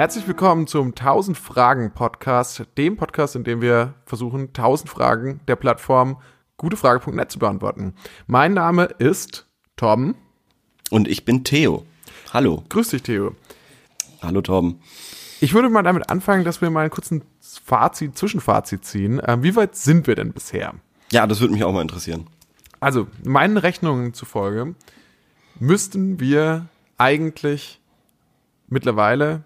Herzlich willkommen zum 1000 Fragen Podcast, dem Podcast, in dem wir versuchen, 1000 Fragen der Plattform gutefrage.net zu beantworten. Mein Name ist Tom. Und ich bin Theo. Hallo. Grüß dich, Theo. Hallo, Tom. Ich würde mal damit anfangen, dass wir mal einen kurzen Fazit, Zwischenfazit ziehen. Ähm, wie weit sind wir denn bisher? Ja, das würde mich auch mal interessieren. Also, meinen Rechnungen zufolge müssten wir eigentlich mittlerweile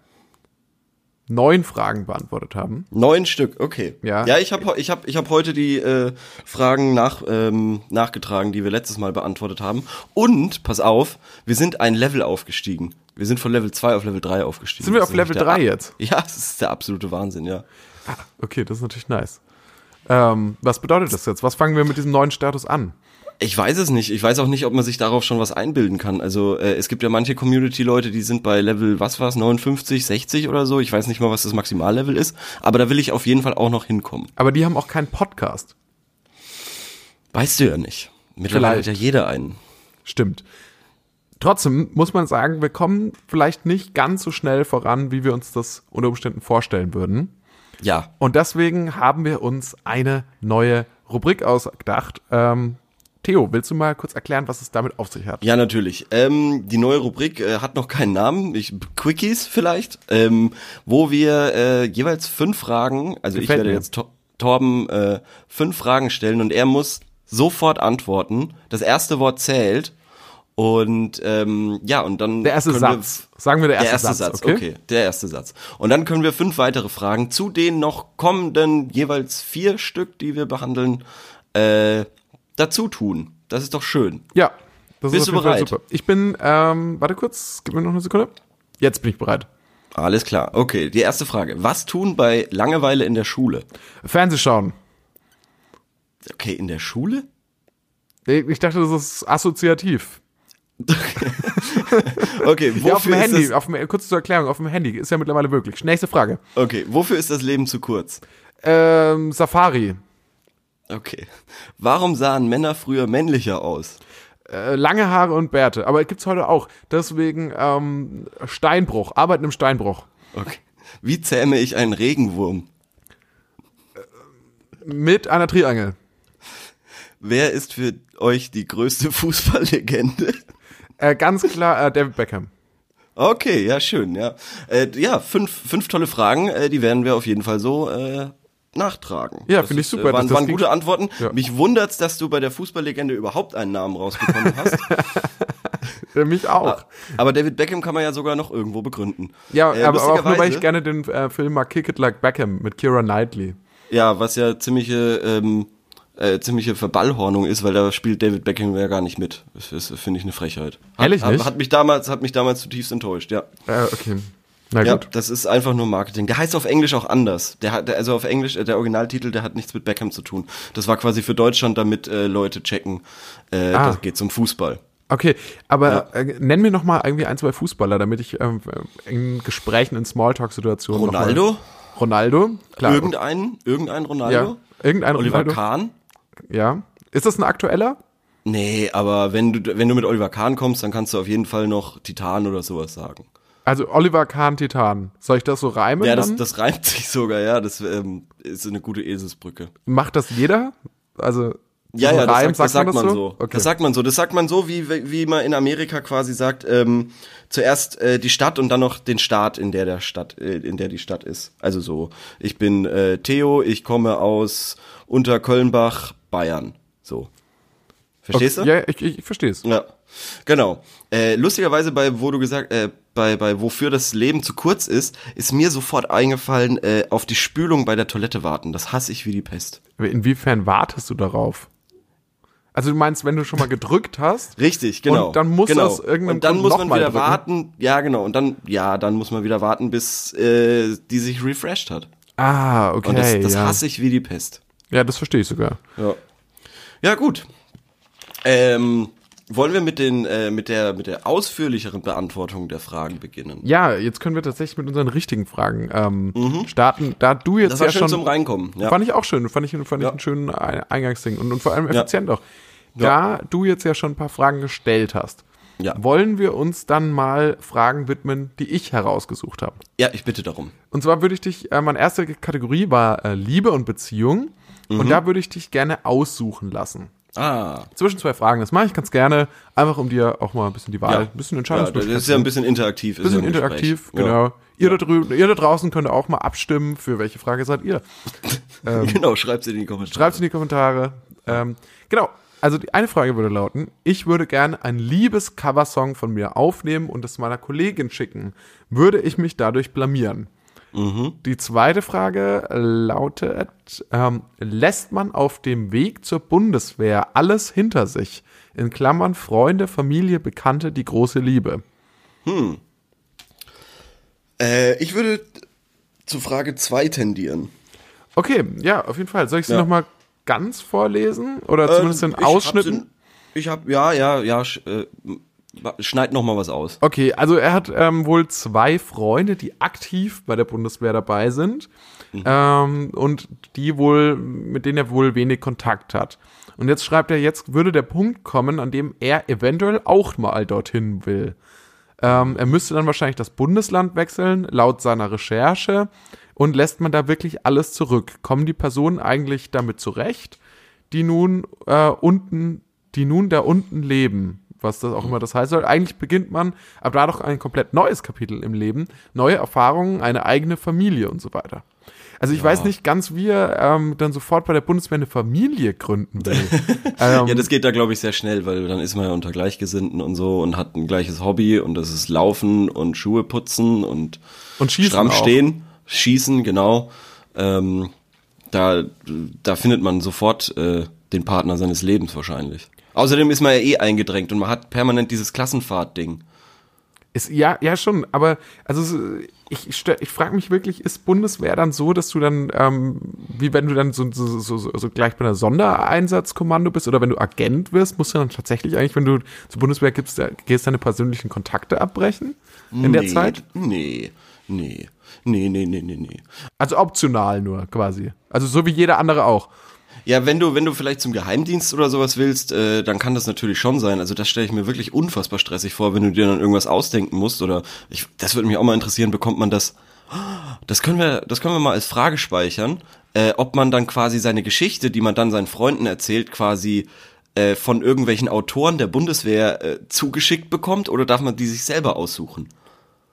neun Fragen beantwortet haben. Neun Stück, okay. Ja. Ja, ich habe ich hab, ich hab heute die äh, Fragen nach, ähm, nachgetragen, die wir letztes Mal beantwortet haben. Und, pass auf, wir sind ein Level aufgestiegen. Wir sind von Level 2 auf Level 3 aufgestiegen. Sind wir auf Level der- 3 jetzt? Ja, das ist der absolute Wahnsinn, ja. Okay, das ist natürlich nice. Ähm, was bedeutet das jetzt? Was fangen wir mit diesem neuen Status an? Ich weiß es nicht. Ich weiß auch nicht, ob man sich darauf schon was einbilden kann. Also äh, es gibt ja manche Community-Leute, die sind bei Level, was war's, 59, 60 oder so. Ich weiß nicht mal, was das Maximallevel ist. Aber da will ich auf jeden Fall auch noch hinkommen. Aber die haben auch keinen Podcast. Weißt du ja nicht. Mittlerweile hat Vielleicht. ja jeder einen. Stimmt. Trotzdem muss man sagen, wir kommen vielleicht nicht ganz so schnell voran, wie wir uns das unter Umständen vorstellen würden. Ja. Und deswegen haben wir uns eine neue Rubrik ausgedacht. Ähm, Theo, willst du mal kurz erklären, was es damit auf sich hat? Ja, natürlich. Ähm, die neue Rubrik äh, hat noch keinen Namen. Ich, Quickies vielleicht. Ähm, wo wir äh, jeweils fünf Fragen, also ich Gefällt werde mir. jetzt Tor Torben äh, fünf Fragen stellen und er muss sofort antworten. Das erste Wort zählt. Und ähm, ja, und dann Der erste Satz. Sagen wir der Wir, erste, der erste Satz, Satz, okay? Der erste Satz. Und dann können wir fünf weitere Fragen zu den noch kommenden jeweils vier Stück, die wir behandeln, äh, dazu tun. Das ist doch schön. Ja. Das Bist ist du Fall bereit? Super. Ich bin, ähm, warte kurz, gib mir noch eine Sekunde. Jetzt bin ich bereit. Alles klar. Okay, die erste Frage. Was tun bei Langeweile in der Schule? Fernsehschauen. Okay, in der Schule? Ich dachte, das ist assoziativ. Okay, wofür Ja, auf dem ist Handy, Das, auf dem, kurz zur Erklärung, auf dem Handy ist ja mittlerweile wirklich. Nächste Frage. okay, wofür ist das Leben zu kurz? Ähm, Safari. Okay. Warum sahen Männer früher männlicher aus? Äh, lange Haare und Bärte. Aber gibt's heute auch. Deswegen ähm, Steinbruch. Arbeiten im Steinbruch. Okay. Wie zähme ich einen Regenwurm? Mit einer Triangel. Wer ist für euch die größte Fußballlegende? Äh, ganz klar äh, David Beckham. Okay, ja, schön, ja. Äh, ja, fünf, fünf tolle Fragen, äh, die werden wir auf jeden Fall so äh, nachtragen. Ja, Das finde ich super, Äh, waren dass das waren gute Antworten. Ja. Mich wundert's, dass du bei der Fußballlegende überhaupt einen Namen rausbekommen hast. Äh, mich auch. Aber David Beckham kann man ja sogar noch irgendwo begründen. Ja, Äh, aber auch nur, weil ich gerne den äh, Film mag Kick It Like Beckham mit Kira Knightley. Ja, was ja ziemliche, ähm, äh, ziemliche Verballhornung ist, weil da spielt David Beckham ja gar nicht mit. Das ist, finde ich, eine Frechheit. Hat, Ehrlich hat, nicht? Hat mich damals, hat mich damals zutiefst enttäuscht, ja. Äh, okay. Na Ja, gut. das ist einfach nur Marketing. Der heißt auf Englisch auch anders. Der hat, der, also auf Englisch, äh, der Originaltitel, der hat nichts mit Beckham zu tun. Das war quasi für Deutschland, damit äh, Leute checken, äh, Ah. das geht zum Fußball. Okay, aber äh, nenn mir noch mal irgendwie ein, zwei Fußballer, damit ich ähm, in Gesprächen, in Smalltalk-Situationen Ronaldo? Ronaldo? Klar. Irgendein, irgendein Ronaldo? Ja, irgendein Oliver Ronaldo. Kahn? Ja. Ist das ein aktueller? Nee, aber wenn du, wenn du mit Oliver Kahn kommst, dann kannst du auf jeden Fall noch Titan oder sowas sagen. Also Oliver Kahn Titan. Soll ich das so reimen? Ja, das, das reimt sich sogar, ja. Das ähm, ist eine gute Eselsbrücke. Macht das jeder? Also Ja, so ja, das, Reim, sagt, das sagt man, das so. Okay. Das sagt man so. Das sagt man so, wie, wie man in Amerika quasi sagt, ähm, zuerst äh, die Stadt und dann noch den Staat, in der der Stadt, äh, in der die Stadt ist. Also so, ich bin äh, Theo, ich komme aus Unterkölnbach, Bayern. So. Verstehst okay. du? Ja, ich, ich, ich verstehe es. Ja, genau. Äh, lustigerweise bei, wo du gesagt, äh, bei, bei wofür das Leben zu kurz ist, ist mir sofort eingefallen, äh, auf die Spülung bei der Toilette warten. Das hasse ich wie die Pest. Inwiefern wartest du darauf? Also du meinst, wenn du schon mal gedrückt hast? Richtig, genau. Und dann muss genau. aus irgendeinem Und dann Grund muss man wieder drücken. warten. Ja, genau. Und dann, ja, dann muss man wieder warten, bis äh, die sich refreshed hat. Ah, okay. Und das, das ja. hasse ich wie die Pest. ja, das verstehe ich sogar. Ja. Ja, gut. Ähm, wollen wir mit den äh, mit der mit der ausführlicheren Beantwortung der Fragen beginnen? Ja, jetzt können wir tatsächlich mit unseren richtigen Fragen ähm, starten. Da du jetzt Mhm. Das war ja schön schon zum Reinkommen. Ja. Fand ich auch schön. Fand ich, fand ich Ja. einen schönen Ein- Eingangsding und, und vor allem effizient auch. Da du jetzt ja schon ein paar Fragen gestellt hast, Ja. wollen wir uns dann mal Fragen widmen, die ich herausgesucht habe. Ja, ich bitte darum. Und zwar würde ich dich, äh, meine erste Kategorie war äh, Liebe und Beziehung. Und da würde ich dich gerne aussuchen lassen. Ah. Zwischen zwei Fragen. Das mache ich ganz gerne, einfach um dir auch mal ein bisschen die Wahl, ein bisschen Ja, Entscheidungsmöglichkeit das ist ja ein bisschen interaktiv. ist bisschen ja ein interaktiv, Gespräch. genau. Ihr, da drüben, ihr da draußen könnt auch mal abstimmen, für welche Frage seid ihr. Ja. Genau, schreibt's in die Kommentare. Schreibt es in die Kommentare. Ähm, genau. Also die eine Frage würde lauten, ich würde gerne ein liebes Coversong von mir aufnehmen und es meiner Kollegin schicken. Würde ich mich dadurch blamieren? Die zweite Frage lautet, ähm, lässt man auf dem Weg zur Bundeswehr alles hinter sich? In Klammern Freunde, Familie, Bekannte, die große Liebe. Äh, ich würde zu Frage 2 tendieren. Okay, ja, auf jeden Fall. Soll ich sie Ja. noch mal ganz vorlesen? Oder zumindest in Ähm, ich hab Ausschnitten? Ich habe, ja, ja, ja, äh, schneid noch mal was aus. Okay, also er hat ähm, wohl zwei Freunde, die aktiv bei der Bundeswehr dabei sind ähm, und die wohl, mit denen er wohl wenig Kontakt hat. Und jetzt schreibt er, jetzt würde der Punkt kommen, an dem er eventuell auch mal dorthin will. Ähm, er müsste dann wahrscheinlich das Bundesland wechseln, laut seiner Recherche. Und lässt man da wirklich alles zurück? Kommen die Personen eigentlich damit zurecht, die nun äh, unten, die nun da unten leben? Was das auch immer das heißt soll. Eigentlich beginnt man ab da doch ein komplett neues Kapitel im Leben, neue Erfahrungen, eine eigene Familie und so weiter. Also ich weiß nicht ganz, wie er ähm, dann sofort bei der Bundeswehr eine Familie gründen will. ähm, Ja, das geht da, glaube ich, sehr schnell, weil dann ist man ja unter Gleichgesinnten und so und hat ein gleiches Hobby und das ist Laufen und Schuhe putzen und, Und schießen stramm auch. stehen, schießen, genau. Ähm, da, da findet man sofort äh, den Partner seines Lebens wahrscheinlich. Außerdem ist man ja eh eingedrängt und man hat permanent dieses Klassenfahrt-Ding. Ist, ja, ja, schon, aber also so, ich, ich, frage mich wirklich, ist Bundeswehr dann so, dass du dann, ähm, wie wenn du dann so, so, so, so, gleich bei einer Sondereinsatzkommando bist oder wenn du Agent wirst, musst du dann tatsächlich eigentlich, wenn du zur Bundeswehr gibst, gehst, deine persönlichen Kontakte abbrechen in der nee, Zeit? Nee, nee, nee, nee, nee, nee, nee. Also optional nur quasi. Also so wie jeder andere auch. Ja, wenn du, wenn du vielleicht zum Geheimdienst oder sowas willst, äh, dann kann das natürlich schon sein. Also das stelle ich mir wirklich unfassbar stressig vor, wenn du dir dann irgendwas ausdenken musst oder ich, das würde mich auch mal interessieren, bekommt man das? Das können wir, das können wir mal als Frage speichern, äh, ob man dann quasi seine Geschichte, die man dann seinen Freunden erzählt, quasi äh, von irgendwelchen Autoren der Bundeswehr äh, zugeschickt bekommt oder darf man die sich selber aussuchen?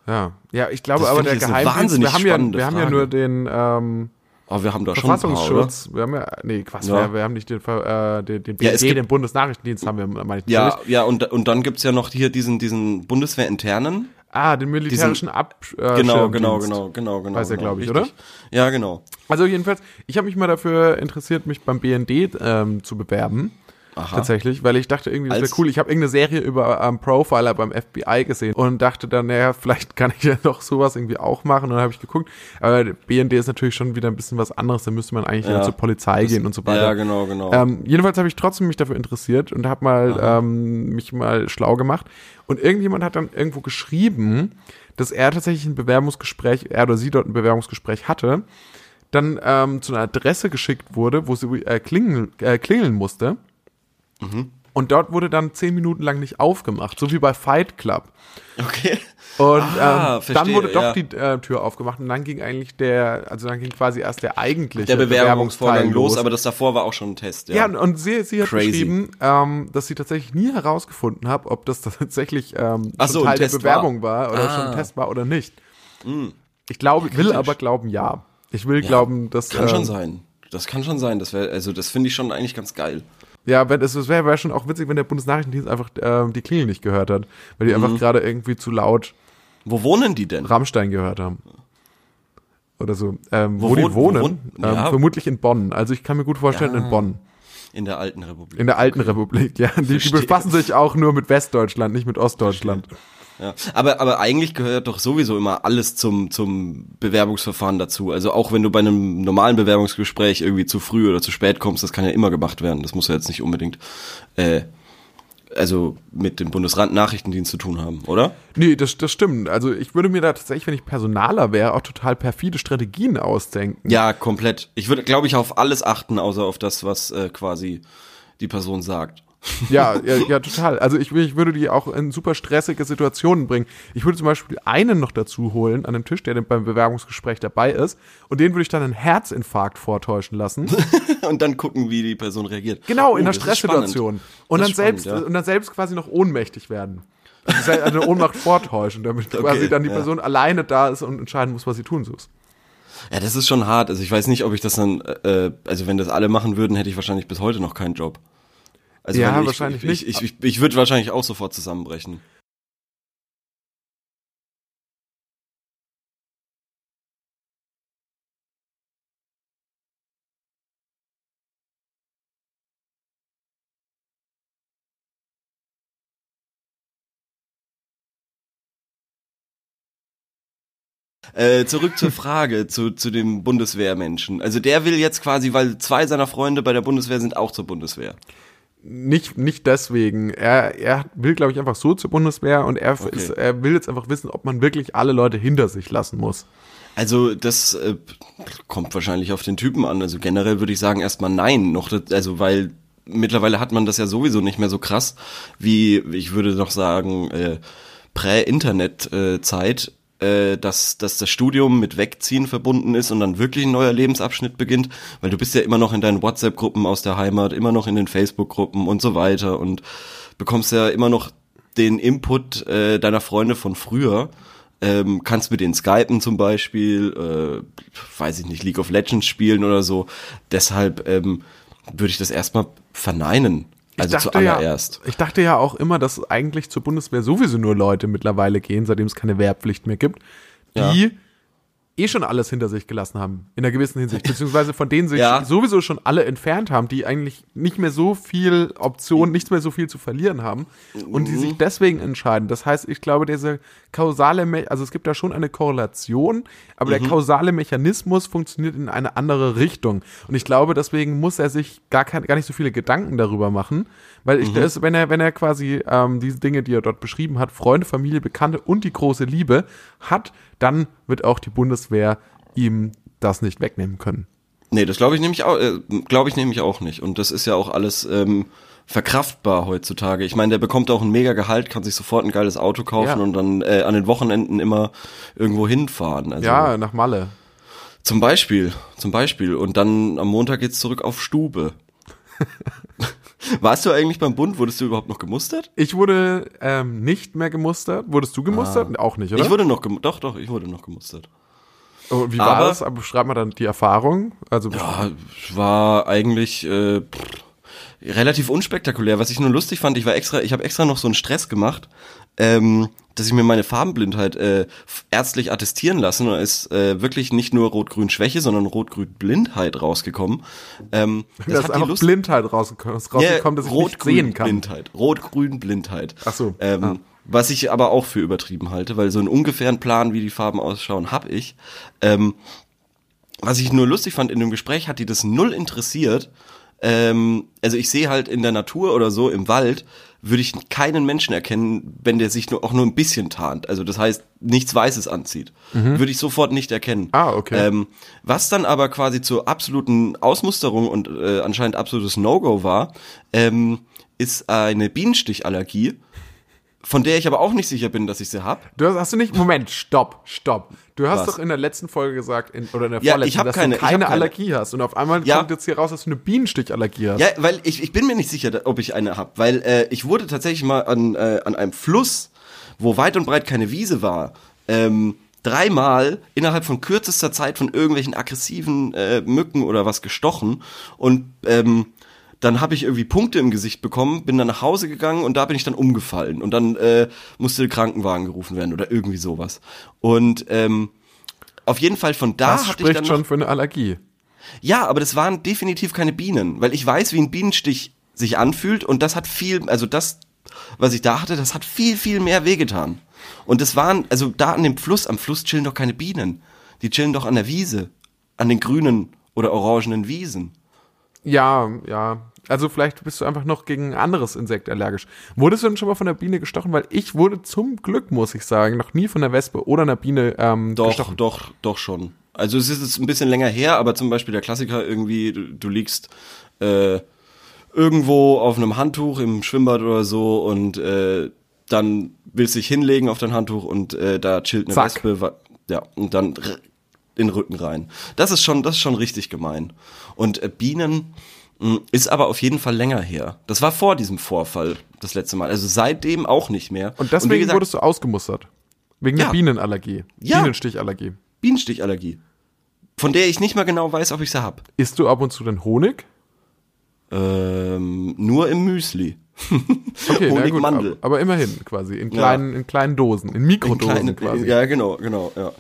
Ja, ja, ich glaube Das aber der Geheimdienst, wahnsinnig wir haben ja, wir haben ja nur den ähm, Aber wir haben da schon ein paar, oder? Verfassungsschutz. wir haben ja, nee, was, Ja. wir, wir haben nicht den, äh, den, den Ja, BND, gibt- den Bundesnachrichtendienst haben wir, meine ich Ja, natürlich. ja, und, und dann gibt's ja noch hier diesen, diesen Bundeswehr-internen. Ah, den militärischen Ab äh, Genau, genau, Schirmdienst. genau, genau, genau. Weiß er, genau, glaub ich, richtig. Ja, genau. Also jedenfalls, ich habe mich mal dafür interessiert, mich beim BND ähm, zu bewerben. Aha. Tatsächlich, weil ich dachte irgendwie, das wäre cool. Ich habe irgendeine Serie über ähm, Profiler beim FBI gesehen und dachte dann, naja, vielleicht kann ich ja doch sowas irgendwie auch machen. Und dann habe ich geguckt. Aber BND ist natürlich schon wieder ein bisschen was anderes. Da müsste man eigentlich Ja. zur Polizei gehen und so weiter. Ja, genau, genau. Ähm, jedenfalls habe ich trotzdem mich dafür interessiert und habe mal ähm, mich mal schlau gemacht. Und irgendjemand hat dann irgendwo geschrieben, dass er tatsächlich ein Bewerbungsgespräch, er oder sie dort ein Bewerbungsgespräch hatte, dann ähm, zu einer Adresse geschickt wurde, wo sie äh, klingeln, äh, klingeln musste. Und dort wurde dann zehn Minuten lang nicht aufgemacht, so wie bei Fight Club. okay. Und Ah, ähm, verstehe, dann wurde doch ja. die äh, Tür aufgemacht und dann ging eigentlich der, also dann ging quasi erst der eigentliche Der Bewerbungsvorgang Bewerbungsteil los, aber das davor war auch schon ein Test, ja. ja, und- und sie, sie hat Crazy. geschrieben, ähm, dass sie tatsächlich nie herausgefunden hat, ob das tatsächlich ähm, so, Teil der Bewerbung war, oder Ah. schon ein Test war oder nicht. Ich glaube, will kritisch. aber glauben, ja. Ich will glauben, dass kann ähm, schon sein. Das kann schon sein. Das wäre, also das finde ich schon eigentlich ganz geil. Ja, wenn es wäre wär schon auch witzig, wenn der Bundesnachrichtendienst einfach ähm, die Klingel nicht gehört hat, weil die Mhm. einfach gerade irgendwie zu laut Wo wohnen die denn? Rammstein gehört haben. Oder so. Ähm, wo, Wo die wohnen- wo wohnen, ähm, ja. vermutlich in Bonn. Also ich kann mir gut vorstellen, in Bonn. In der alten Republik. In der alten Republik, ja. Die, die Verstehe. befassen sich auch nur mit Westdeutschland, nicht mit Ostdeutschland. Ja. Aber, aber eigentlich gehört doch sowieso immer alles zum, zum Bewerbungsverfahren dazu. Also auch wenn du bei einem normalen Bewerbungsgespräch irgendwie zu früh oder zu spät kommst, das kann ja immer gemacht werden. Das muss ja jetzt nicht unbedingt äh, also mit dem Bundesnachrichtendienst zu tun haben, oder? Nee, das, das stimmt. Also ich würde mir da tatsächlich, wenn ich Personaler wäre, auch total perfide Strategien ausdenken. Ja, komplett. Ich würde, glaube ich, auf alles achten, außer auf das, was äh, quasi die Person sagt. Ja, ja, ja, total. Also ich, ich würde die auch in super stressige Situationen bringen. Ich würde zum Beispiel einen noch dazu holen an dem Tisch, der beim Bewerbungsgespräch dabei ist, und den würde ich dann einen Herzinfarkt vortäuschen lassen. und dann gucken, wie die Person reagiert. Genau, in Oh, einer das ist Stresssituation. Und dann spannend, selbst ja. und dann selbst quasi noch ohnmächtig werden. Das ist halt eine Ohnmacht vortäuschen, damit quasi dann die ja. Person alleine da ist und entscheiden muss, was sie tun muss. Ja, das ist schon hart. Also ich weiß nicht, ob ich das dann, äh, also wenn das alle machen würden, hätte ich wahrscheinlich bis heute noch keinen Job. Also Ja, ich, wahrscheinlich ich, nicht. Ich, ich, ich, ich würde wahrscheinlich auch sofort zusammenbrechen. Äh, zurück zur Frage, zu, zu dem Bundeswehrmenschen. Also der will jetzt quasi, weil zwei seiner Freunde bei der Bundeswehr sind, auch zur Bundeswehr. Nicht, nicht deswegen. Er, er will, glaube ich, einfach so zur Bundeswehr und er, Okay. ist, er will jetzt einfach wissen, ob man wirklich alle Leute hinter sich lassen muss. Also das äh, kommt wahrscheinlich auf den Typen an. Also generell würde ich sagen erstmal nein, noch das- also weil mittlerweile hat man das ja sowieso nicht mehr so krass wie ich würde doch sagen äh, Prä-Internet-Zeit, äh, dass dass das Studium mit Wegziehen verbunden ist und dann wirklich ein neuer Lebensabschnitt beginnt, weil du bist ja immer noch in deinen WhatsApp-Gruppen aus der Heimat, immer noch in den Facebook-Gruppen und so weiter und bekommst ja immer noch den Input äh, deiner Freunde von früher ähm, kannst mit denen skypen zum Beispiel, äh, weiß ich nicht, League of Legends spielen oder so. Deshalb ähm, würde ich das erstmal verneinen. Also zuallererst. Ja, ich dachte ja auch immer, dass eigentlich zur Bundeswehr sowieso nur Leute mittlerweile gehen, seitdem es keine Wehrpflicht mehr gibt, die eh schon alles hinter sich gelassen haben, in einer gewissen Hinsicht, beziehungsweise von denen sich Ja. sowieso schon alle entfernt haben, die eigentlich nicht mehr so viel Option, nichts mehr so viel zu verlieren haben und die Mhm. sich deswegen entscheiden. Das heißt, ich glaube, diese kausale, Me also es gibt da schon eine Korrelation, aber Mhm. der kausale Mechanismus funktioniert in eine andere Richtung. Und ich glaube, deswegen muss er sich gar, kein, gar nicht so viele Gedanken darüber machen, weil ich Mhm. das, wenn er, wenn er quasi ähm, diese Dinge, die er dort beschrieben hat, Freunde, Familie, Bekannte und die große Liebe hat, dann wird auch die Bundeswehr ihm das nicht wegnehmen können. Nee, das glaube ich nämlich auch, äh, glaube ich nämlich auch nicht. Und das ist ja auch alles ähm, verkraftbar heutzutage. Ich meine, der bekommt auch ein mega Gehalt, kann sich sofort ein geiles Auto kaufen Ja. und dann äh, an den Wochenenden immer irgendwo hinfahren. Also Ja, nach Malle. zum Beispiel, zum Beispiel. Und dann am Montag geht's zurück auf Stube. Warst du eigentlich beim Bund? Wurdest du überhaupt noch gemustert? Ich wurde ähm, nicht mehr gemustert. Wurdest du gemustert? Auch nicht, oder? Ah. Ich wurde noch gem doch, doch, ich wurde noch gemustert. oh, wie war aber- das? Beschreib mal dann die Erfahrung. Also Ja, war eigentlich äh, pff, relativ unspektakulär. Was ich nur lustig fand, ich war extra, ich habe extra noch so einen Stress gemacht, ähm, dass ich mir meine Farbenblindheit äh, ärztlich attestieren lassen. Und da ist äh, wirklich nicht nur Rot-Grün-Schwäche, sondern Rot-Grün-Blindheit rausgekommen. Ähm, da ist einfach Lust- Blindheit rausgekommen, rausgekommen dass ich nicht sehen kann. Rot-Grün-Blindheit. Rot-Grün-Blindheit. Ach so, Ähm, ah. Was ich aber auch für übertrieben halte, weil so einen ungefähren Plan, wie die Farben ausschauen, hab ich. Ähm, was ich nur lustig fand in dem Gespräch, hat die das null interessiert. Ähm, also ich sehe halt in der Natur oder so im Wald, würde ich keinen Menschen erkennen, wenn der sich nur, auch nur ein bisschen tarnt. Also das heißt, nichts Weißes anzieht. Würde ich sofort nicht erkennen. Mhm. Ah, okay. Ähm, was dann aber quasi zur absoluten Ausmusterung und äh, anscheinend absolutes No-Go war, ähm, ist eine Bienenstichallergie, von der ich aber auch nicht sicher bin, dass ich sie hab. Du hast, hast du nicht, Moment, stopp, stopp. Du hast Was? doch in der letzten Folge gesagt, in, oder in der Ja, vorletzten, ich dass keine- du keine keine. Allergie hast. Und auf einmal Ja. kommt jetzt hier raus, dass du eine Bienenstichallergie hast. Ja, weil ich, ich bin mir nicht sicher, ob ich eine hab, weil äh, ich wurde tatsächlich mal an, äh, an einem Fluss, wo weit und breit keine Wiese war, ähm, dreimal innerhalb von kürzester Zeit von irgendwelchen aggressiven äh, Mücken oder was gestochen und ähm, dann habe ich irgendwie Punkte im Gesicht bekommen, bin dann nach Hause gegangen und da bin ich dann umgefallen und dann äh, musste der Krankenwagen gerufen werden oder irgendwie sowas. Und ähm, auf jeden Fall von da das hatte ich spricht dann schon für eine Allergie. ja, aber das waren definitiv keine Bienen, weil ich weiß, wie ein Bienenstich sich anfühlt und das hat viel, also das, was ich da hatte, das hat viel, viel mehr wehgetan. Und das waren, also da an dem Fluss, am Fluss chillen doch keine Bienen. Die chillen doch an der Wiese, an den grünen oder orangenen Wiesen. Ja, ja. Also vielleicht bist du einfach noch gegen ein anderes Insekt allergisch. Wurdest du denn schon mal von der Biene gestochen? Weil ich wurde zum Glück, muss ich sagen, noch nie von der Wespe oder einer Biene ähm, Doch, gestochen. doch, doch schon. Also es ist jetzt ein bisschen länger her, aber zum Beispiel der Klassiker irgendwie, du, du liegst äh, irgendwo auf einem Handtuch im Schwimmbad oder so und äh, dann willst du dich hinlegen auf dein Handtuch und äh, da chillt eine Zack. Wespe, ja, und dann in den Rücken rein. Das ist schon, das ist schon richtig gemein. Und äh, Bienen ist aber auf jeden Fall länger her. Das war vor diesem Vorfall das letzte Mal. Also seitdem auch nicht mehr. Und deswegen wie gesagt, wurdest du ausgemustert. Wegen der Ja. Bienenallergie. Ja. Bienenstichallergie. Bienenstichallergie. Von der ich nicht mal genau weiß, ob ich sie hab. Isst du ab und zu denn Honig? Ähm, nur im Müsli. Okay, na Honig, gut, Mandel. aber, aber immerhin quasi. In kleinen, in kleinen Dosen, in Mikrodosen Kleine- quasi. Ja, genau, genau, ja.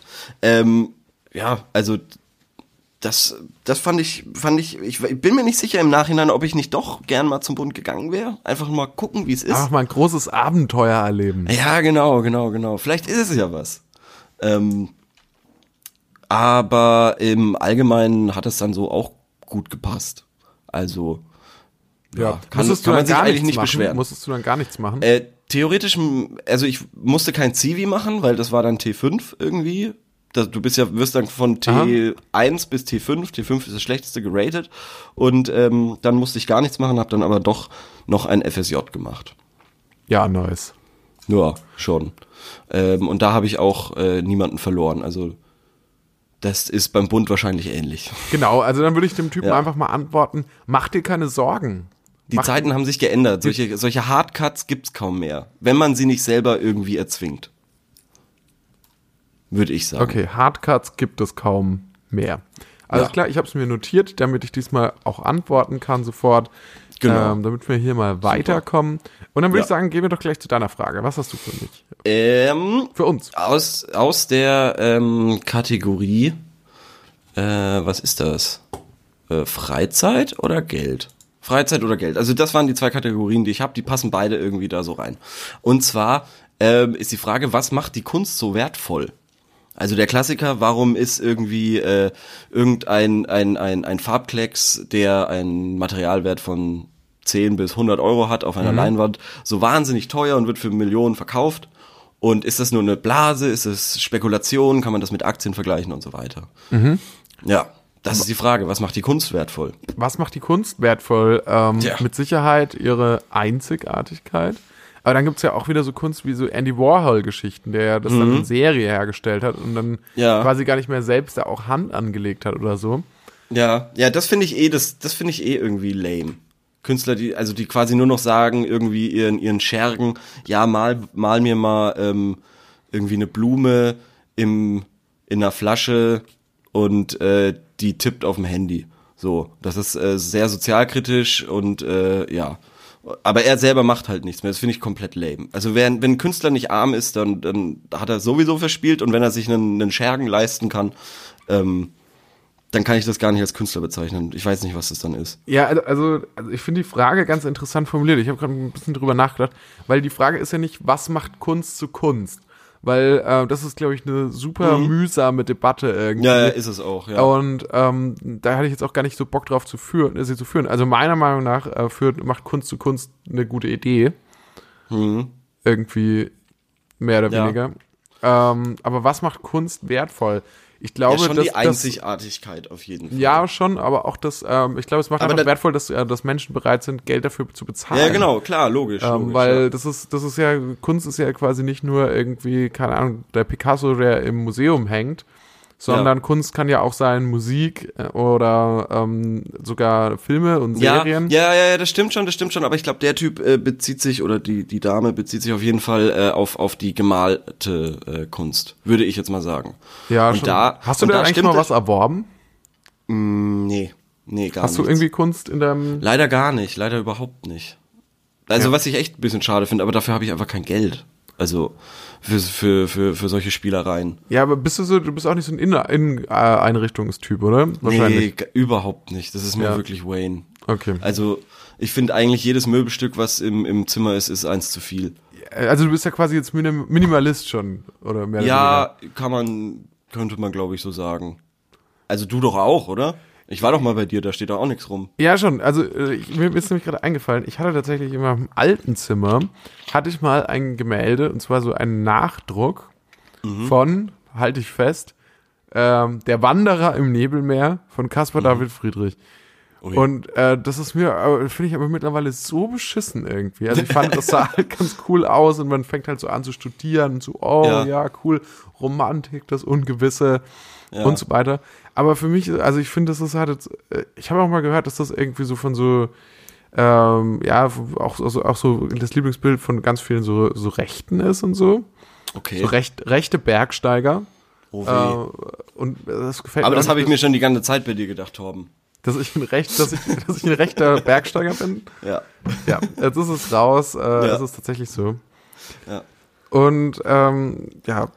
Ähm, ja, also das, das fand ich, fand ich, ich bin mir nicht sicher im Nachhinein, ob ich nicht doch gern mal zum Bund gegangen wäre. Einfach mal gucken, wie es ist. Einfach mal ein großes Abenteuer erleben. Ja, genau, genau, genau. Vielleicht ist es ja was. Ähm, aber im Allgemeinen hat es dann so auch gut gepasst. Also, ja, kann, Musstest kann du man sich eigentlich nicht machen? beschweren. Musstest du dann gar nichts machen? Äh, theoretisch, also ich musste kein Zivi machen, weil das war dann T5 irgendwie. Du bist ja, wirst dann von T1 bis T5, T5 ist das schlechteste geratet. Und ähm, dann musste ich gar nichts machen, habe dann aber doch noch ein FSJ gemacht. ja, nice. Ja, schon. Ähm, und da habe ich auch äh, niemanden verloren. Also das ist beim Bund wahrscheinlich ähnlich. Genau, also dann würde ich dem Typen Ja. einfach mal antworten, mach dir keine Sorgen. Die Mach- Zeiten haben sich geändert. Solche, solche Hardcuts gibt's kaum mehr, wenn man sie nicht selber irgendwie erzwingt. Würde ich sagen. Okay, Hardcuts gibt es kaum mehr. Alles Ja. klar, ich habe es mir notiert, damit ich diesmal auch antworten kann sofort. Genau. Ähm, damit wir hier mal weiterkommen. Und dann würde Ja. ich sagen, gehen wir doch gleich zu deiner Frage. Was hast du für mich? Ähm, Für uns. aus, aus der ähm, Kategorie, äh, was ist das? Äh, Freizeit oder Geld? Freizeit oder Geld. Also das waren die zwei Kategorien, die ich habe. Die passen beide irgendwie da so rein. Und zwar ähm, ist die Frage, was macht die Kunst so wertvoll? Also der Klassiker, warum ist irgendwie äh, irgendein ein, ein, ein Farbklecks, der einen Materialwert von 10 bis 100 Euro hat auf einer Leinwand, so wahnsinnig teuer und wird für Millionen verkauft? Und ist das nur eine Blase? Ist es Spekulation? Kann man das mit Aktien vergleichen und so weiter? Ja, das ist die Frage. Was macht die Kunst wertvoll? Was macht die Kunst wertvoll? Ähm, Tja. Mit Sicherheit ihre Einzigartigkeit. Aber dann gibt's ja auch wieder so Kunst wie so Andy Warhol-Geschichten, der ja das dann in Serie hergestellt hat und dann Mhm. Ja. quasi gar nicht mehr selbst da auch Hand angelegt hat oder so. Ja, ja, das finde ich eh, das, das finde ich eh irgendwie lame. Künstler, die, also die quasi nur noch sagen, irgendwie ihren, ihren Schergen, ja, mal, mal mir mal ähm, irgendwie eine Blume im, in einer Flasche und äh, die tippt auf dem Handy. So, das ist äh, sehr sozialkritisch und äh, ja. Aber er selber macht halt nichts mehr. Das finde ich komplett lame. Also wenn, wenn ein Künstler nicht arm ist, dann, dann hat er sowieso verspielt und wenn er sich einen, einen Schergen leisten kann, ähm, dann kann ich das gar nicht als Künstler bezeichnen. Ich weiß nicht, was das dann ist. Ja, also, also ich finde die Frage ganz interessant formuliert. Ich habe gerade ein bisschen drüber nachgedacht, weil die Frage ist ja nicht, was macht Kunst zu Kunst? Weil äh, das ist, glaube ich, eine super mühsame Debatte irgendwie. Mhm. Ja, ja, ist es auch, ja. Und ähm, da hatte ich jetzt auch gar nicht so Bock drauf zu führen, äh, sie zu führen. Also meiner Meinung nach äh, führt, macht Kunst zu Kunst eine gute Idee. Irgendwie mehr oder Mhm. Ja. weniger. Ähm, aber was macht Kunst wertvoll? Ich glaube, ja, schon dass, die Einzigartigkeit auf jeden Fall. ja, schon, aber auch das, ähm, ich glaube, es macht Aber einfach da- wertvoll, dass, äh, dass Menschen bereit sind, Geld dafür zu bezahlen. Ja, genau, klar, logisch. Ähm, logisch weil ja. das ist, das ist ja, Kunst ist ja quasi nicht nur irgendwie, keine Ahnung, der Picasso, der im Museum hängt, sondern Kunst kann ja auch sein Musik äh, oder ähm, sogar Filme und ja, Serien. ja, ja, ja, das stimmt schon, das stimmt schon. Aber ich glaube, der Typ äh, bezieht sich oder die die Dame bezieht sich auf jeden Fall äh, auf auf die gemalte äh, Kunst, würde ich jetzt mal sagen. Ja, Und schon. da- Hast du denn da eigentlich mal was erworben? Nee, nee, gar Hast du irgendwie Kunst in deinem. Leider gar nicht, leider überhaupt nicht. Also Ja. was ich echt ein bisschen schade finde, aber dafür habe ich einfach kein Geld. Also für, für, für, für solche Spielereien. Ja, aber bist du so, du bist auch nicht so ein Inner- In-Einrichtungstyp, oder? Wahrscheinlich. Nee, überhaupt nicht. Das ist mir Ja. wirklich Wayne. Okay. Also ich finde eigentlich jedes Möbelstück, was im, im Zimmer ist, ist eins zu viel. Also du bist ja quasi jetzt Minim Minimalist schon, oder mehr oder Ja, kann man, könnte man glaube ich so sagen. Also du doch auch, oder? Ich war doch mal bei dir, da steht doch auch nichts rum. Ja, schon. Also äh, ich, mir ist nämlich gerade eingefallen, ich hatte tatsächlich in meinem alten Zimmer, hatte ich mal ein Gemälde, und zwar so einen Nachdruck von, halte ich fest, ähm, Der Wanderer im Nebelmeer von Caspar David Friedrich. Ui. Und äh, das ist mir, äh, finde ich aber mittlerweile so beschissen irgendwie. Also ich fand, das sah halt ganz cool aus und man fängt halt so an zu studieren und so, oh ja, Ja. cool, Romantik, das Ungewisse und so weiter. Aber für mich, also ich finde, das ist halt, jetzt, äh, ich habe auch mal gehört, dass das irgendwie so von so, ähm, ja, auch, also auch so das Lieblingsbild von ganz vielen so, so Rechten ist und so. Okay. So recht, rechte Bergsteiger. oh. Äh, und das gefällt Aber mir das habe ich mir schon die ganze Zeit bei dir gedacht, Torben. dass ich ein recht, dass ich, dass ich ein rechter Bergsteiger bin. Ja. Ja, jetzt ist es raus. Äh, Ja. Es ist tatsächlich so. Ja. Und ähm, ja,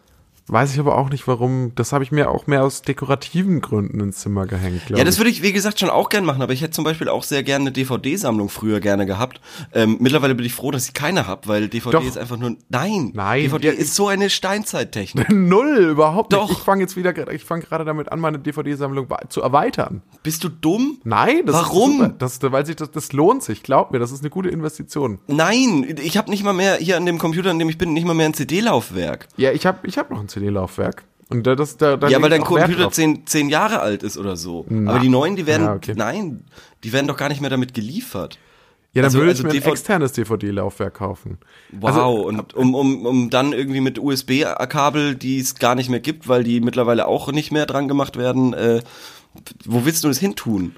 weiß ich aber auch nicht, warum. Das habe ich mir auch mehr aus dekorativen Gründen ins Zimmer gehängt, Ja, das würde ich, wie gesagt, schon auch gern machen, aber ich hätte zum Beispiel auch sehr gerne eine DVD-Sammlung früher gerne gehabt. Ähm, mittlerweile bin ich froh, dass ich keine habe, weil DVD Doch. ist einfach nur. Nein, Nein, DVD ja, ist so eine Steinzeittechnik. Null, überhaupt Doch. nicht. Ich fange jetzt wieder, ich fange gerade damit an, meine DVD-Sammlung zu erweitern. Bist du dumm? Nein, das Warum? Das, weil sich das, das lohnt sich. Glaub mir, das ist eine gute Investition. Nein, ich habe nicht mal mehr hier an dem Computer, an dem ich bin, nicht mal mehr ein CD-Laufwerk. Ja, ich habe ich hab noch ein CD-Laufwerk. Und da, das, da, da Ja, weil dein Computer zehn, zehn Jahre alt ist oder so. Aber die neuen, die werden, Ja, okay. nein, die werden doch gar nicht mehr damit geliefert. Ja, dann also- würde also ich mir ein externes DVD-Laufwerk kaufen. Wow, Also, und um, um, um dann irgendwie mit USB-Kabel, die es gar nicht mehr gibt, weil die mittlerweile auch nicht mehr dran gemacht werden, äh, wo willst du das hin tun?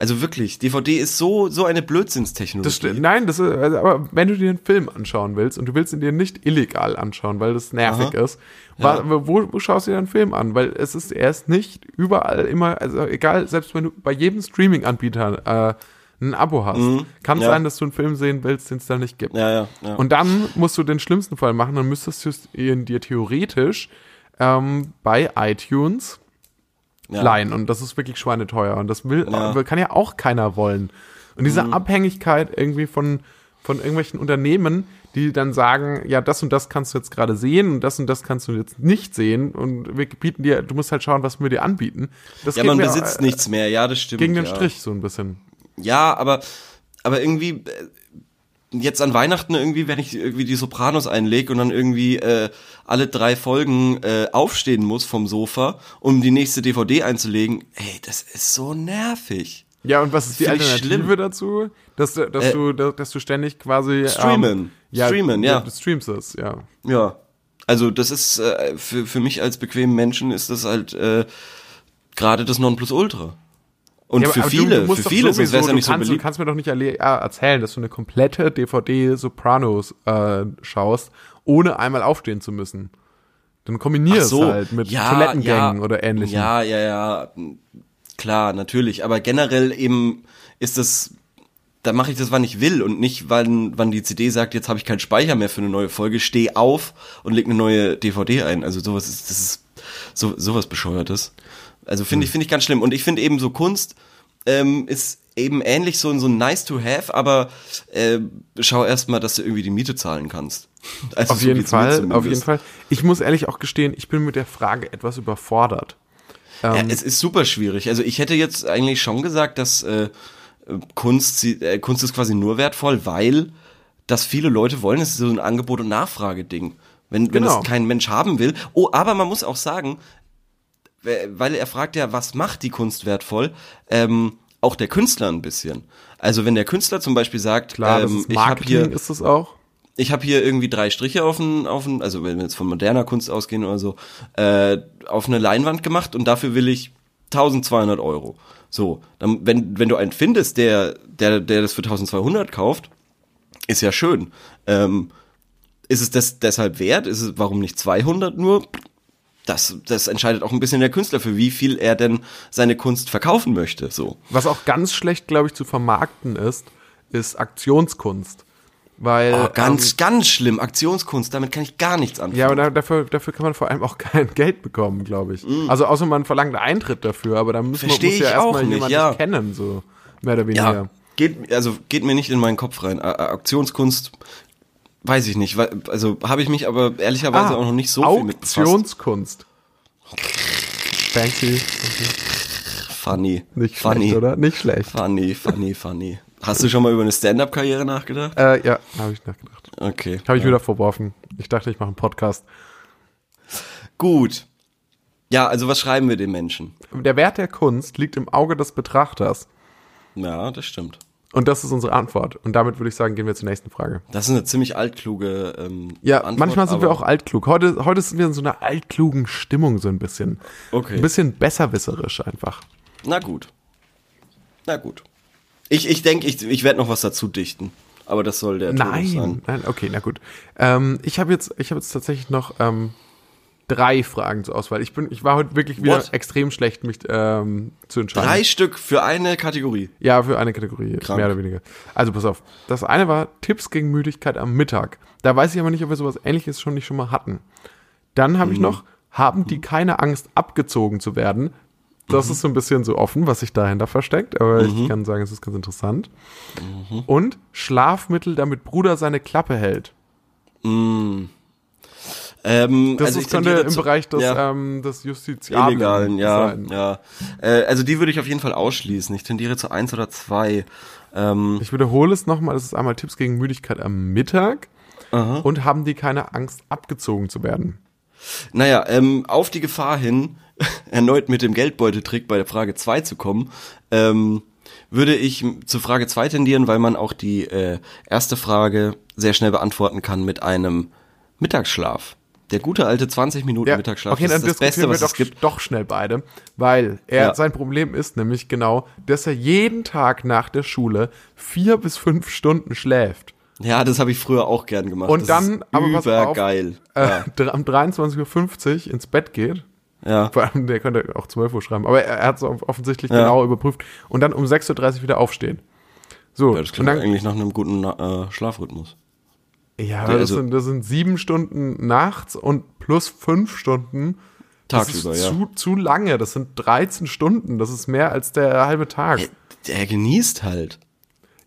Also wirklich, DVD ist so, so eine Blödsinnstechnologie. Das stimmt. Nein, das ist, also, aber wenn du dir einen Film anschauen willst und du willst ihn dir nicht illegal anschauen, weil das nervig Aha. ist, wa- wo, wo schaust du dir einen Film an? Weil es ist, er ist nicht überall immer, also egal, selbst wenn du bei jedem Streaming-Anbieter äh, ein Abo hast, kann es ja. sein, dass du einen Film sehen willst, den es da nicht gibt. Ja, ja, ja. Und dann musst du den schlimmsten Fall machen, dann müsstest du ihn dir theoretisch ähm, bei iTunes ja. leihen und das ist wirklich schweineteuer und das will Ja. Mhm. kann ja auch keiner wollen. Und diese Abhängigkeit irgendwie von von irgendwelchen Unternehmen, die dann sagen, ja, das und das kannst du jetzt gerade sehen und das und das kannst du jetzt nicht sehen und wir bieten dir, du musst halt schauen, was wir dir anbieten. Das Ja, man mir, besitzt äh, nichts mehr, ja, das stimmt. gegen den ja. Strich so ein bisschen. Ja, aber, aber irgendwie, äh, jetzt an Weihnachten irgendwie, wenn ich irgendwie die Sopranos einlege und dann irgendwie äh, alle drei Folgen äh, aufstehen muss vom Sofa, um die nächste DVD einzulegen, ey, das ist so nervig. Ja, und was ist die Alternative schlimm. dazu? Dass, du- dass, Äh, du, dass du ständig quasi Streamen. Ähm, ja, Streamen, ja. Du streamst es, ja. Ja. Also das ist äh, für, für mich als bequemen Menschen ist das halt äh, gerade das Nonplusultra. Und Ja, für viele, für viele, sonst wäre es ja du nicht so kannst, Du beliebt. kannst mir doch nicht ja, erzählen, dass du eine komplette DVD Sopranos äh, schaust, ohne einmal aufstehen zu müssen. Dann kombinier es halt mit Toilettengängen oder ähnlichem. Ja, ja, ja, klar, natürlich. Aber generell eben ist das, da mache ich das, wann ich will und nicht, wann, wann die CD sagt, jetzt habe ich keinen Speicher mehr für eine neue Folge, steh auf und leg eine neue DVD ein. Also sowas ist, das ist so, sowas bescheuertes. Also finde Hm. ich, finde ich ganz schlimm. Und ich finde eben so Kunst ähm, ist eben ähnlich so, so ein nice to have, aber äh, schau erst mal, dass du irgendwie die Miete zahlen kannst. Also Auf so jeden Fall, auf jeden Fall. Ich muss ehrlich auch gestehen, ich bin mit der Frage etwas überfordert. Ja, Ähm, es ist super schwierig. Also ich hätte jetzt eigentlich schon gesagt, dass äh, Kunst, äh, Kunst ist quasi nur wertvoll, weil das viele Leute wollen. Es ist so ein Angebot- und Nachfrageding. Wenn, wenn Genau. es kein Mensch haben will. Oh, aber man muss auch sagen, weil er fragt ja, was macht die Kunst wertvoll? Ähm, auch der Künstler ein bisschen. Also wenn der Künstler zum Beispiel sagt, Klar, ähm, ich habe hier ist es auch. ich habe hier irgendwie drei Striche auf ein, auf ein, also wenn wir jetzt von moderner Kunst ausgehen oder so, äh, auf eine Leinwand gemacht und dafür will ich 1200 Euro. So, dann, wenn, wenn du einen findest, der, der, der das für 1200 kauft, ist ja schön. Ähm, ist es das deshalb wert? Ist es, warum nicht 200 nur? Das, das entscheidet auch ein bisschen der Künstler, für wie viel er denn seine Kunst verkaufen möchte, so. Was auch ganz schlecht, glaube ich, zu vermarkten ist, ist Aktionskunst. Weil, Oh, ganz, ähm, ganz schlimm. Aktionskunst, damit kann ich gar nichts anfangen. ja, aber da, dafür, dafür kann man vor allem auch kein Geld bekommen, glaube ich. Also außer man verlangt Eintritt dafür, aber da muss man Mm. Muss ja erstmal nicht, jemand ja. kennen, so mehr oder weniger. Ja, geht, also geht mir nicht in meinen Kopf rein. Aktionskunst, weiß ich nicht. weil- Also habe ich mich aber ehrlicherweise auch noch nicht so viel mit befasst. Ah, Auktionskunst. Fancy. Funny. Nicht funny. schlecht, oder? Nicht schlecht. Funny, funny, funny. Hast du schon mal über eine Stand-Up-Karriere nachgedacht? Äh, ja, habe ich nachgedacht. Okay. Habe ich ja. wieder verworfen. Ich dachte, ich mache einen Podcast. Gut. Ja, also was schreiben wir den Menschen? Der Wert der Kunst liegt im Auge des Betrachters. Ja, das stimmt. Und das ist unsere Antwort. Und damit würde ich sagen, gehen wir zur nächsten Frage. Das ist eine ziemlich altkluge ähm, Ja, Antwort, manchmal sind wir auch altklug. Heute, heute sind wir in so einer altklugen Stimmung so ein bisschen. Okay. Ein bisschen besserwisserisch einfach. Na gut. Na gut. Ich, ich denke, ich, ich werde noch was dazu dichten. Aber das soll der Todus Nein, sein. nein, okay, na gut. Ähm, ich habe jetzt, ich habe jetzt tatsächlich noch ähm, drei Fragen zur Auswahl. Ich bin, ich war heute wirklich wieder What? extrem schlecht, mich ähm, zu entscheiden. Drei Stück für eine Kategorie. Ja, für eine Kategorie, Krank. mehr oder weniger. Also pass auf. Das eine war Tipps gegen Müdigkeit am Mittag. Da weiß ich aber nicht, ob wir sowas ähnliches schon nicht schon mal hatten. Dann habe ich noch, haben die keine Angst, abgezogen zu werden? Das ist so ein bisschen so offen, was sich dahinter versteckt, aber ich kann sagen, es ist ganz interessant. Und Schlafmittel, damit Bruder seine Klappe hält. Ähm, Das also ist, könnte im Bereich des, ja, ähm, des Justiziablen illegalen, ja, sein. ja. Äh, also die würde ich auf jeden Fall ausschließen. Ich tendiere zu eins oder zwei. Ähm, Ich wiederhole es nochmal, das ist einmal Tipps gegen Müdigkeit am Mittag und haben die keine Angst, abgezogen zu werden. Naja, ähm, auf die Gefahr hin, erneut mit dem Geldbeuteltrick bei der Frage 2 zu kommen, ähm, würde ich zu Frage 2 tendieren, weil man auch die äh, erste Frage sehr schnell beantworten kann mit einem Mittagsschlaf. Der gute alte 20 Minuten Mittagsschlaf okay, das dann ist das Beste, was es doch, gibt. doch schnell beide, weil er, Ja. sein Problem ist nämlich genau, dass er jeden Tag nach der Schule vier bis fünf Stunden schläft. Ja, das habe ich früher auch gern gemacht. Und das dann, aber pass auf, übergeil. Äh, um 23.50 Uhr ins Bett geht. Ja. Vor allem, der könnte auch 12 Uhr schreiben, aber er, er hat es offensichtlich Ja. genau überprüft. Und dann um 6.30 Uhr wieder aufstehen. So, ja, das klingt dann, eigentlich nach einem guten äh, Schlafrhythmus. Ja, aber das, also- sind, das sind sieben Stunden nachts und plus fünf Stunden. Tagsüber, das ist ja. zu, zu lange. Das sind 13 Stunden. Das ist mehr als der halbe Tag. Er genießt halt.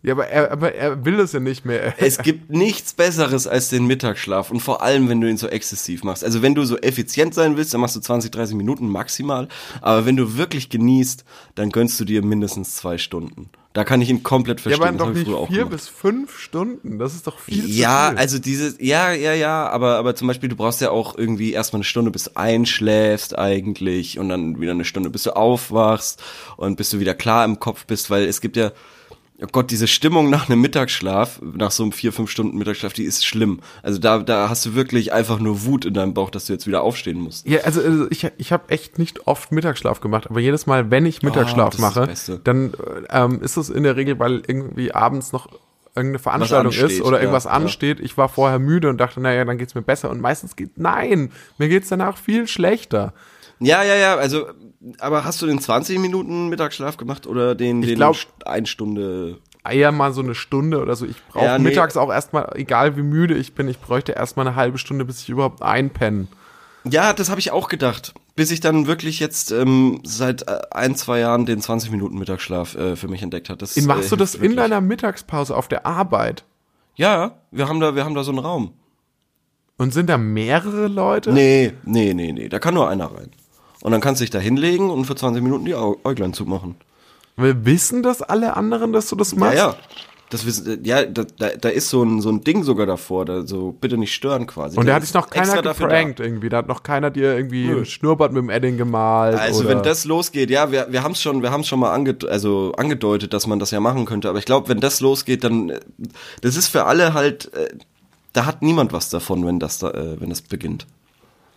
Ja, aber er, aber er will es ja nicht mehr. Es gibt nichts Besseres als den Mittagsschlaf und vor allem, wenn du ihn so exzessiv machst. Also wenn du so effizient sein willst, dann machst du 20, 30 Minuten maximal. Aber wenn du wirklich genießt, dann gönnst du dir mindestens zwei Stunden. Da kann ich ihn komplett Ja, verstehen. aber das doch nicht vier bis fünf Stunden. Das ist doch viel Ja, zu viel. also dieses, ja, ja, ja, aber, aber zum Beispiel, du brauchst ja auch irgendwie erstmal eine Stunde, bis du einschläfst eigentlich und dann wieder eine Stunde, bis du aufwachst und bis du wieder klar im Kopf bist, weil es gibt ja, oh Gott, diese Stimmung nach einem Mittagsschlaf, nach so einem vier, fünf Stunden Mittagsschlaf, die ist schlimm. Also da, da hast du wirklich einfach nur Wut in deinem Bauch, dass du jetzt wieder aufstehen musst. Ja, also, also ich, ich habe echt nicht oft Mittagsschlaf gemacht, aber jedes Mal, wenn ich Mittagsschlaf Oh, mache, dann ähm, ist es in der Regel, weil irgendwie abends noch irgendeine Veranstaltung ansteht, ist oder irgendwas ja. ansteht. Ich war vorher müde und dachte, naja, dann geht's mir besser. Und meistens geht, nein, mir geht's danach viel schlechter. Ja, ja, ja, also, aber hast du den 20 Minuten Mittagsschlaf gemacht oder den, den glaub- ein Stunde? Eher mal so eine Stunde oder so. Ich brauche Ja, nee. mittags auch erstmal, egal wie müde ich bin, ich bräuchte erstmal eine halbe Stunde, bis ich überhaupt einpenne. Ja, das habe ich auch gedacht. Bis ich dann wirklich jetzt ähm, seit äh, ein, zwei Jahren den 20 Minuten Mittagsschlaf äh, für mich entdeckt hat. Das, In, machst äh, du das hilft in wirklich. deiner Mittagspause auf der Arbeit? Ja, wir haben da, wir haben da so einen Raum. Und sind da mehrere Leute? Nee, nee, nee, nee. Da kann nur einer rein. Und dann kannst du dich da hinlegen und für 20 Minuten die Äuglein zumachen. Wir wissen das alle anderen, dass du das Ja, machst? ja. Das, wissen- ja, da, da, da ist so ein, so ein Ding sogar davor, da so bitte nicht stören quasi. Und da hat dich noch keiner geprankt irgendwie. Da hat noch keiner dir irgendwie ein Schnurrbart mit dem Edding gemalt. Also oder wenn das losgeht, ja, wir, wir haben es schon, wir haben schon mal ange, also angedeutet, dass man das ja machen könnte. Aber ich glaube, wenn das losgeht, dann äh, das ist für alle halt, äh, da hat niemand was davon, wenn das da, äh, wenn das beginnt.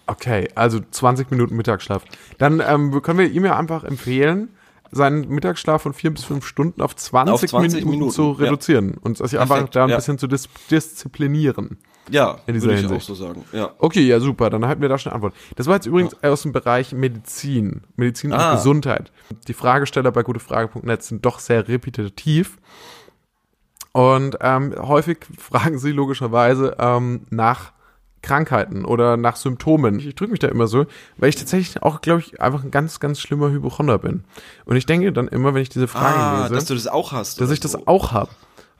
Okay, also 20 Minuten Mittagsschlaf. Dann ähm, können wir ihm ja einfach empfehlen, seinen Mittagsschlaf von vier bis fünf Stunden auf 20, Auf 20 Minuten, Minuten, zu ja. reduzieren und sich einfach da ein ja. bisschen zu dis disziplinieren. Ja, In dieser würde ich auch Hinsicht. so sagen. Ja. Okay, ja, super. Dann halten wir da schon eine Antwort. Das war jetzt übrigens aus dem Bereich Medizin. Medizin und Ah. Gesundheit. Die Fragesteller bei gutefrage.net sind doch sehr repetitiv. Und ähm, häufig fragen sie logischerweise ähm, nach Krankheiten oder nach Symptomen. Ich drücke mich da immer so, weil ich tatsächlich auch, glaube ich, einfach ein ganz, ganz schlimmer Hypochonder bin. Und ich denke dann immer, wenn ich diese Fragen Ah, lese, dass du das auch hast. dass ich das so. auch habe.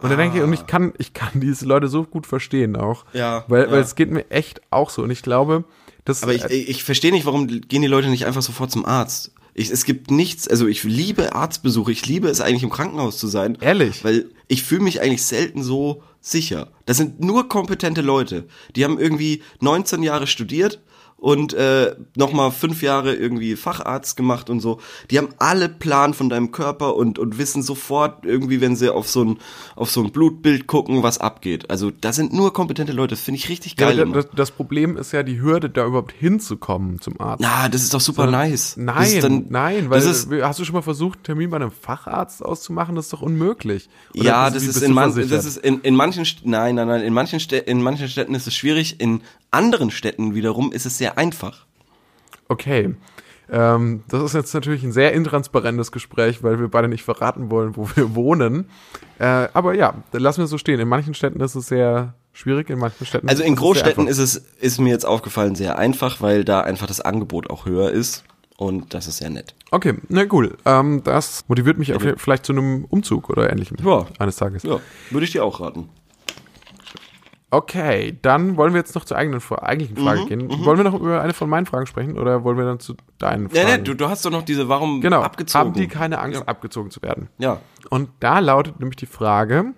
Und dann denke ich, und ich kann, ich kann diese Leute so gut verstehen auch. Ja, Weil, ja. weil es geht mir echt auch so. Und ich glaube, dass. Aber ich, äh, ich verstehe nicht, warum gehen die Leute nicht einfach sofort zum Arzt? Ich, es gibt nichts, also ich liebe Arztbesuche, ich liebe es eigentlich im Krankenhaus zu sein. Ehrlich? Weil ich fühle mich eigentlich selten so sicher. Das sind nur kompetente Leute. Die haben irgendwie 19 Jahre studiert und äh, nochmal fünf Jahre irgendwie Facharzt gemacht und so. Die haben alle Plan von deinem Körper und, und wissen sofort irgendwie, wenn sie auf so ein, auf so ein Blutbild gucken, was abgeht. Also da sind nur kompetente Leute, das finde ich richtig geil. Ja, das, das Problem ist ja die Hürde, da überhaupt hinzukommen zum Arzt. Na, das ist doch super nice. Das Nein, dann, nein, weil das ist, hast du schon mal versucht, einen Termin bei einem Facharzt auszumachen? Das ist doch unmöglich. Oder ja, das wie ist du man, das ist in, in manchen nein, nein, nein, in manchen Städten, in manchen Städten ist es schwierig, in anderen Städten wiederum ist es sehr einfach. Okay. Ähm, das ist jetzt natürlich ein sehr intransparentes Gespräch, weil wir beide nicht verraten wollen, wo wir wohnen. Äh, aber ja, lassen wir es so stehen. In manchen Städten ist es sehr schwierig, in manchen Städten Also in Großstädten ist es ist mir jetzt aufgefallen sehr einfach, weil da einfach das Angebot auch höher ist und das ist sehr nett. Okay, na cool. Ähm, das motiviert mich auch vielleicht zu einem Umzug oder ähnlichem Ja. eines Tages. Ja, würde ich dir auch raten. Okay, dann wollen wir jetzt noch zur eigenen, eigentlichen Frage Mhm, gehen. Wollen wir noch über eine von meinen Fragen sprechen oder wollen wir dann zu deinen Nee, Fragen? nee, du, du hast doch noch diese, warum genau, abgezogen? haben die keine Angst, Ja. abgezogen zu werden? Ja. Und da lautet nämlich die Frage,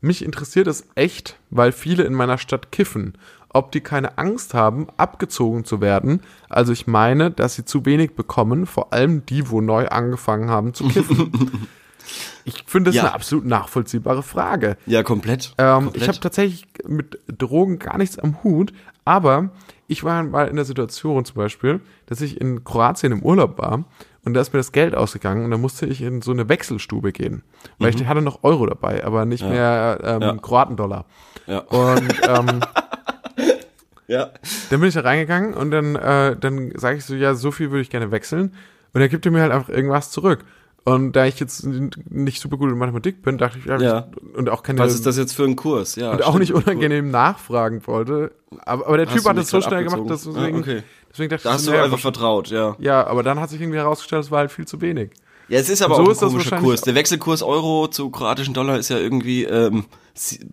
mich interessiert es echt, weil viele in meiner Stadt kiffen, ob die keine Angst haben, abgezogen zu werden. Also ich meine, dass sie zu wenig bekommen, vor allem die, wo neu angefangen haben zu kiffen. ich finde das Ja. eine absolut nachvollziehbare Frage. Ja, komplett. Ähm, komplett. ich habe tatsächlich mit Drogen gar nichts am Hut, aber ich war mal in der Situation zum Beispiel, dass ich in Kroatien im Urlaub war und da ist mir das Geld ausgegangen und da musste ich in so eine Wechselstube gehen, weil ich hatte noch Euro dabei, aber nicht mehr ähm, Mhm. Ja. Kroatendollar. ja. Und ähm, ja. dann bin ich da reingegangen und dann, äh, dann sage ich so, ja, so viel würde ich gerne wechseln. Und er gibt er mir halt einfach irgendwas zurück. Und da ich jetzt nicht super gut in Mathematik bin, dachte ich, ja, Ja. und auch keine Was ist das jetzt für ein Kurs? Ja. und auch stimmt. nicht unangenehm nachfragen wollte. Aber, aber der Hast Typ hat es so schnell gemacht, dass abgezogen? deswegen, Ah, okay. deswegen dachte Da ich, hast du einfach vertraut, ja. ja, aber dann hat sich irgendwie herausgestellt, es war halt viel zu wenig. Ja, es ist aber So auch ein ist komischer Kurs. Der Wechselkurs Euro zu kroatischen Dollar ist ja irgendwie ähm,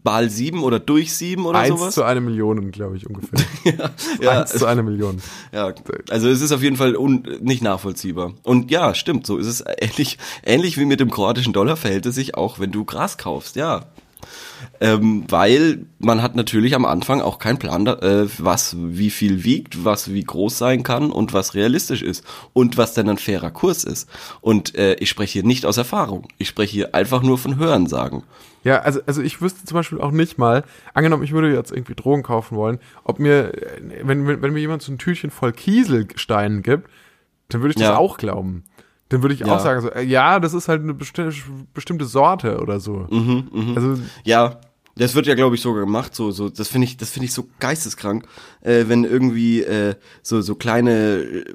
mal sieben oder durch sieben oder Eins sowas. zu einer Million, glaube ich, ungefähr. ja, Eins zu einer Million. ja, also es ist auf jeden Fall nicht nachvollziehbar. Und ja, stimmt, so ist es ähnlich, ähnlich wie mit dem kroatischen Dollar verhält es sich auch, wenn du Gras kaufst, ja. Ähm, weil man hat natürlich am Anfang auch keinen Plan, äh, was wie viel wiegt, was wie groß sein kann und was realistisch ist und was dann ein fairer Kurs ist. Und äh, ich spreche hier nicht aus Erfahrung. Ich spreche hier einfach nur von Hörensagen. Ja, also, also ich wüsste zum Beispiel auch nicht mal, angenommen, ich würde jetzt irgendwie Drogen kaufen wollen, ob mir, äh, wenn, wenn, wenn mir jemand so ein Tütchen voll Kieselsteinen gibt, dann würde ich das Ja. auch glauben. Dann würde ich Ja. auch sagen, so, äh, ja, das ist halt eine bestimmte, bestimmte Sorte oder so. Mhm, Also, Ja, das wird ja, glaube ich, sogar gemacht. So, so, das finde ich, das finde ich so geisteskrank, äh, wenn irgendwie äh, so so kleine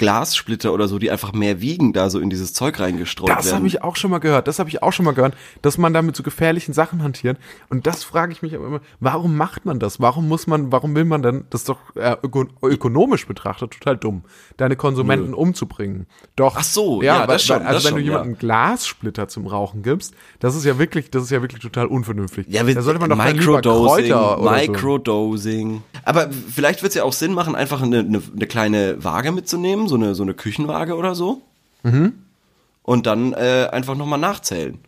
Glassplitter oder so, die einfach mehr wiegen, da so in dieses Zeug reingestreut Das werden. habe ich auch schon mal gehört. Das habe ich auch schon mal gehört, dass man damit so gefährlichen Sachen hantiert. Und das frage ich mich aber immer, warum macht man das? Warum muss man, warum will man denn, das ist doch äh, öko ökonomisch betrachtet total dumm, deine Konsumenten umzubringen. Doch. Ach so, ja, weil, das schon, also das wenn schon, du jemandem ja. Glassplitter zum Rauchen gibst, das ist ja wirklich, das ist ja wirklich total unvernünftig. Ja, da sollte man doch dann Microdosing, Kräuter oder so. Aber vielleicht wird es ja auch Sinn machen, einfach eine, eine, eine kleine Waage mitzunehmen, so eine, so eine Küchenwaage oder so. Mhm. Und dann äh, einfach nochmal nachzählen.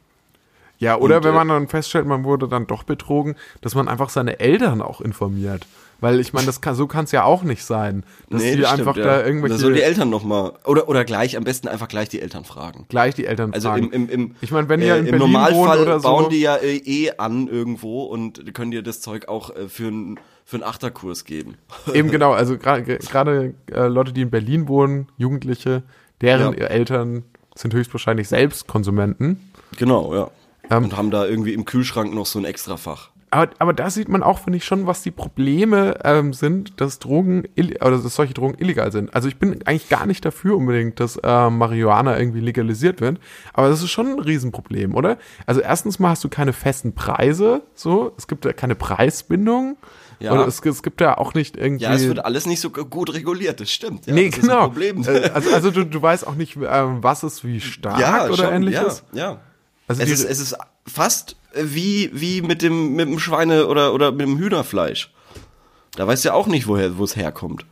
Ja, oder Und, wenn äh, man dann feststellt, man wurde dann doch betrogen, dass man einfach seine Eltern auch informiert. Weil ich meine, das kann, so kann es ja auch nicht sein, dass die das einfach stimmt, da ja. irgendwelche Da sollen die Eltern nochmal, oder, oder gleich, am besten einfach gleich die Eltern fragen. gleich die Eltern Also fragen. im, im, im, ich meine, wenn äh, ja in im Berlin Normalfall oder so, bauen die ja äh, eh an irgendwo und können dir das Zeug auch äh, für einen für einen Achterkurs geben. eben genau, also gra- gerade äh, Leute, die in Berlin wohnen, Jugendliche, deren Ja. Eltern sind höchstwahrscheinlich selbst Konsumenten. Genau, ja. Ähm, und haben da irgendwie im Kühlschrank noch so ein Extrafach. Aber, aber da sieht man auch, finde ich, schon, was die Probleme ähm, sind, dass Drogen oder dass solche Drogen illegal sind. Also ich bin eigentlich gar nicht dafür unbedingt, dass äh, Marihuana irgendwie legalisiert wird, aber das ist schon ein Riesenproblem, oder? Also erstens mal hast du keine festen Preise, so, es gibt ja keine Preisbindung. Ja. Oder es, es gibt ja auch nicht irgendwie. Ja, es wird alles nicht so gut reguliert, das stimmt. Ja, nee, das genau. Äh, Also, also du, du weißt auch nicht, ähm, was ist wie stark ja, oder schon, ähnliches. Ja, ja. Also es, ist, es ist fast wie, wie mit dem, mit dem Schweine- oder, oder mit dem Hühnerfleisch. Da weißt du ja auch nicht, woher, wo es herkommt.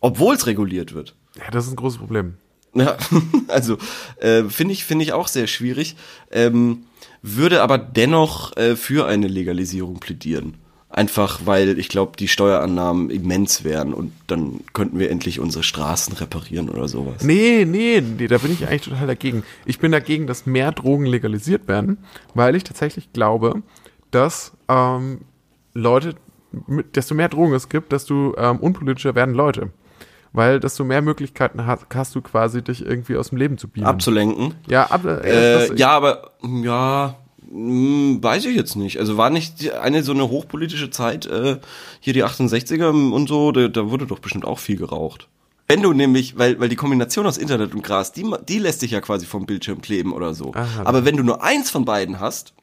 Obwohl es reguliert wird. Ja, das ist ein großes Problem. Ja, also äh, finde ich finde ich auch sehr schwierig. Ähm, würde aber dennoch äh, für eine Legalisierung plädieren. Einfach weil ich glaube, die Steuerannahmen immens wären und dann könnten wir endlich unsere Straßen reparieren oder sowas. Nee, nee, nee, da bin ich eigentlich total dagegen. Ich bin dagegen, dass mehr Drogen legalisiert werden, weil ich tatsächlich glaube, dass ähm, Leute, desto mehr Drogen es gibt, desto ähm, unpolitischer werden Leute. Weil desto mehr Möglichkeiten hast, hast du quasi, dich irgendwie aus dem Leben zu beamen. Abzulenken. Ja, ab, äh, Äh, ja, aber ja, hm, weiß ich jetzt nicht. Also war nicht eine so eine hochpolitische Zeit, äh, hier die 68er und so, da, da wurde doch bestimmt auch viel geraucht. Wenn du nämlich, weil, weil die Kombination aus Internet und Gras, die, die lässt dich ja quasi vom Bildschirm kleben oder so. Aha. Aber wenn du nur eins von beiden hast,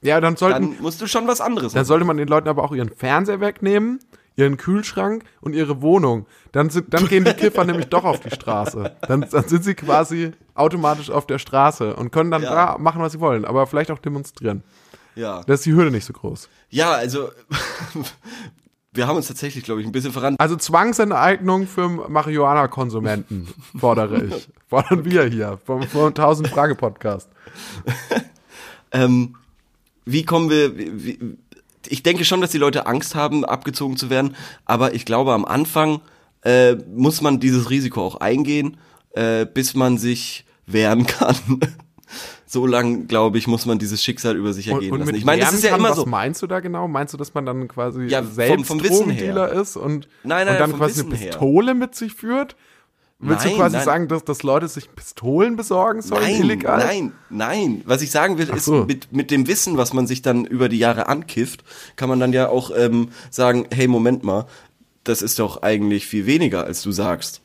ja, dann sollten, dann musst du schon was anderes Dann machen. sollte man den Leuten aber auch ihren Fernseher wegnehmen, ihren Kühlschrank und ihre Wohnung. Dann, sind, dann gehen die Kiffer nämlich doch auf die Straße. Dann, dann sind sie quasi automatisch auf der Straße und können dann Ja. da machen, was sie wollen, aber vielleicht auch demonstrieren. Ja. Da ist die Hürde nicht so groß. Ja, also wir haben uns tatsächlich, glaube ich, ein bisschen verrannt. Also Zwangsenteignung für Marihuana-Konsumenten fordere ich. Fordern wir hier vom, vom 1000 Frage Podcast. Ähm, wie kommen wir, wie- ich denke schon, dass die Leute Angst haben, abgezogen zu werden, aber ich glaube, am Anfang äh, muss man dieses Risiko auch eingehen, äh, bis man sich wehren kann. so lang, glaube ich, muss man dieses Schicksal über sich ergehen lassen. Ich meine, das ist ja kann, immer was so. meinst du da genau? Meinst du, dass man dann quasi Ja, vom- selbst vom Wissen Drogendealer ist und, Nein, nein, und dann vom quasi eine Wissen her. Pistole mit sich führt? Willst Nein, du quasi nein. sagen, dass, dass Leute sich Pistolen besorgen sollen, Nein, illegal? nein, nein. Was ich sagen will, Ach ist, so. mit, mit dem Wissen, was man sich dann über die Jahre ankifft, kann man dann ja auch ähm, sagen, hey, Moment mal, das ist doch eigentlich viel weniger, als du sagst.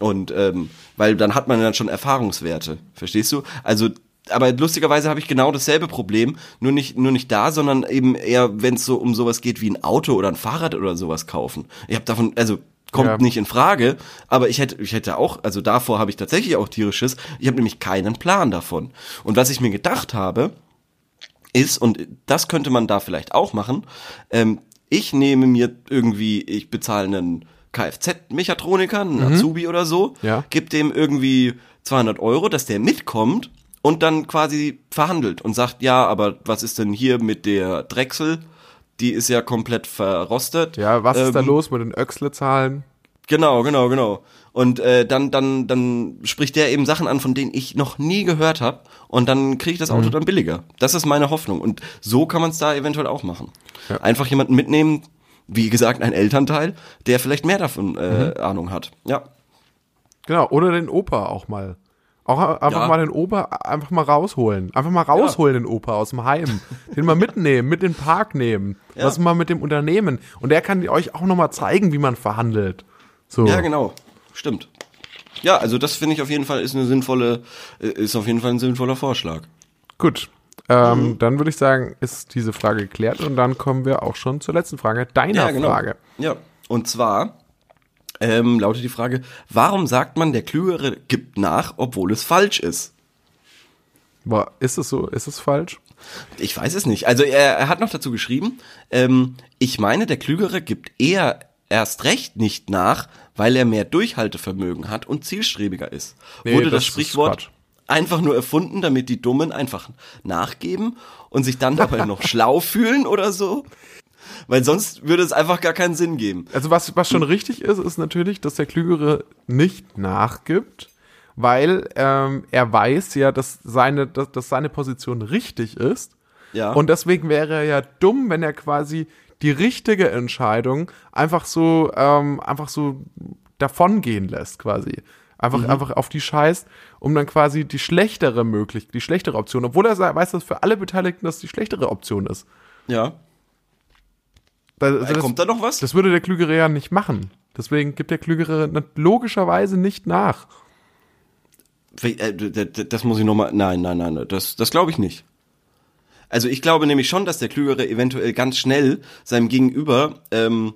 Und ähm, weil dann hat man dann schon Erfahrungswerte, verstehst du? Also, aber lustigerweise habe ich genau dasselbe Problem, nur nicht nur nicht da, sondern eben eher, wenn es so um sowas geht wie ein Auto oder ein Fahrrad oder sowas kaufen. Ich habe davon, also kommt Ja. nicht in Frage, aber ich hätte ich hätte auch, also davor habe ich tatsächlich auch tierisches. Ich habe nämlich keinen Plan davon. Und was ich mir gedacht habe, ist, und das könnte man da vielleicht auch machen, ähm, ich nehme mir irgendwie, ich bezahle einen Kfz-Mechatroniker, einen Azubi oder so, Ja. gebe dem irgendwie 200 Euro, dass der mitkommt und dann quasi verhandelt und sagt, ja, aber was ist denn hier mit der Drechsel? Die ist ja komplett verrostet. Ja, was ist da Ähm, los mit den Öxle-Zahlen? Genau, genau, genau. Und äh, dann, dann, dann spricht der eben Sachen an, von denen ich noch nie gehört habe. Und dann kriege ich das Mhm. Auto dann billiger. Das ist meine Hoffnung. Und so kann man es da eventuell auch machen. Ja. Einfach jemanden mitnehmen, wie gesagt, ein Elternteil, der vielleicht mehr davon äh, Mhm. Ahnung hat. Ja. Genau, oder den Opa auch mal. Auch einfach Ja. mal den Opa einfach mal rausholen. Einfach mal rausholen den Opa aus dem Heim. Den mal mitnehmen, mit in den Park nehmen. Ja. Was mal mit dem Unternehmen. Und der kann euch auch nochmal zeigen, wie man verhandelt. So. Ja, genau. Stimmt. Ja, also das finde ich auf jeden Fall ist eine sinnvolle, ist auf jeden Fall ein sinnvoller Vorschlag. Gut. Ähm, Mhm. Dann würde ich sagen, ist diese Frage geklärt und dann kommen wir auch schon zur letzten Frage, deiner Frage. Ja, und zwar ähm, lautet die Frage, warum sagt man, der Klügere gibt nach, obwohl es falsch ist? Boah, ist es so? Ist es falsch? Ich weiß es nicht. Also er, er hat noch dazu geschrieben, ähm, ich meine, der Klügere gibt eher erst recht nicht nach, weil er mehr Durchhaltevermögen hat und zielstrebiger ist. Nee, Wurde das das, Sprichwort einfach nur erfunden, damit die Dummen einfach nachgeben und sich dann dabei noch schlau fühlen oder so? Weil sonst würde es einfach gar keinen Sinn geben. Also was, was schon richtig ist, ist natürlich, dass der Klügere nicht nachgibt, weil ähm, er weiß ja, dass seine, dass, dass seine Position richtig ist. Ja. Und deswegen wäre er ja dumm, wenn er quasi die richtige Entscheidung einfach so, ähm, einfach so davongehen lässt, quasi. Einfach, einfach auf die scheißt, um dann quasi die schlechtere möglich, die schlechtere Option, obwohl er weiß, dass für alle Beteiligten das die schlechtere Option ist. ja. Da, also das, Kommt da noch was? das würde der Klügere ja nicht machen. Deswegen gibt der Klügere logischerweise nicht nach. Äh, Das muss ich nochmal. Nein, nein, nein, das, das glaube ich nicht. Also ich glaube nämlich schon, dass der Klügere eventuell ganz schnell seinem Gegenüber ähm,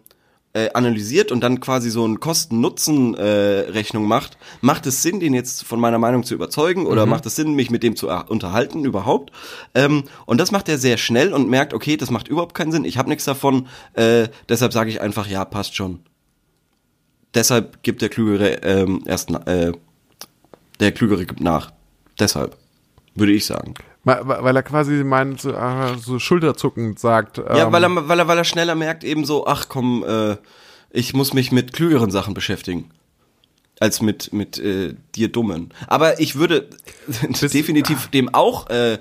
äh, analysiert und dann quasi so eine Kosten-Nutzen-Rechnung macht. Macht es Sinn, den jetzt von meiner Meinung zu überzeugen oder macht es Sinn, mich mit dem zu er- unterhalten überhaupt? Ähm, und das macht er sehr schnell und merkt, okay, das macht überhaupt keinen Sinn, ich habe nichts davon, äh, deshalb sage ich einfach, ja, passt schon. Deshalb gibt der Klügere ähm, erst, äh, der Klügere gibt nach. Deshalb, würde ich sagen. Weil er quasi meint, so, äh, so schulterzuckend sagt. Ähm, ja, weil er, weil, er, weil er schneller merkt, eben so, ach komm, äh, ich muss mich mit klügeren Sachen beschäftigen. Als mit, mit äh, dir Dummen. Aber ich würde definitiv ah. dem auch äh,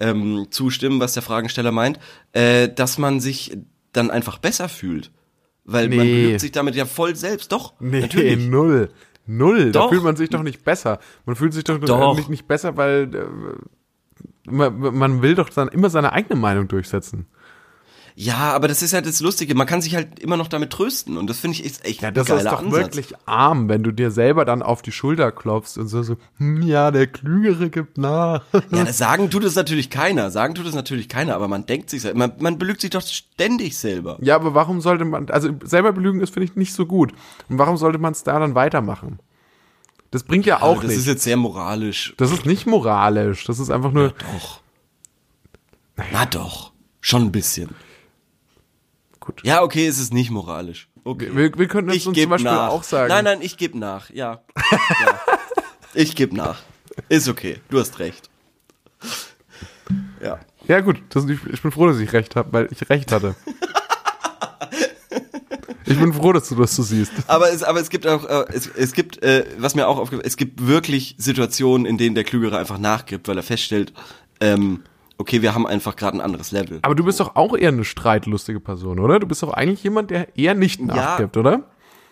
ähm, zustimmen, was der Fragensteller meint, äh, dass man sich dann einfach besser fühlt. Weil nee. man belügt sich damit ja voll selbst. Doch, nee, natürlich. null. Null. Doch. Da fühlt man sich doch nicht besser. Man fühlt sich doch, doch. Nicht, nicht besser, weil äh, man, man will doch dann immer seine eigene Meinung durchsetzen. Ja, aber das ist halt das Lustige. Man kann sich halt immer noch damit trösten und das finde ich ist echt ja, das ist doch Ansatz. wirklich arm, wenn du dir selber dann auf die Schulter klopfst und so so, hm, ja, der Klügere gibt nach. Ja, sagen tut es natürlich keiner. Sagen tut es natürlich keiner, aber man denkt sich, man, man belügt sich doch ständig selber. Ja, aber warum sollte man, also selber belügen ist finde ich nicht so gut. Und warum sollte man es da dann weitermachen? Das bringt ja auch das nicht. Das ist jetzt sehr moralisch. Das ist nicht moralisch. Das ist einfach nur. Ja, doch. Naja. Na doch. Schon ein bisschen. Gut. Ja, okay, es ist nicht moralisch. Okay. Wir, wir können uns, uns zum Beispiel nach. auch sagen. Nein, nein, ich gebe nach. Ja. ja. Ich gebe nach. Ist okay. Du hast recht. Ja. Ja, gut. Das, ich, ich bin froh, dass ich recht habe, weil ich recht hatte. Ich bin froh, dass du das so siehst. Aber es, aber es gibt auch, äh, es, es gibt, äh, was mir auch aufgefallen es gibt wirklich Situationen, in denen der Klügere einfach nachgibt, weil er feststellt, ähm, okay, wir haben einfach gerade ein anderes Level. Aber du bist doch auch eher eine streitlustige Person, oder? Du bist doch eigentlich jemand, der eher nicht nachgibt, ja. oder?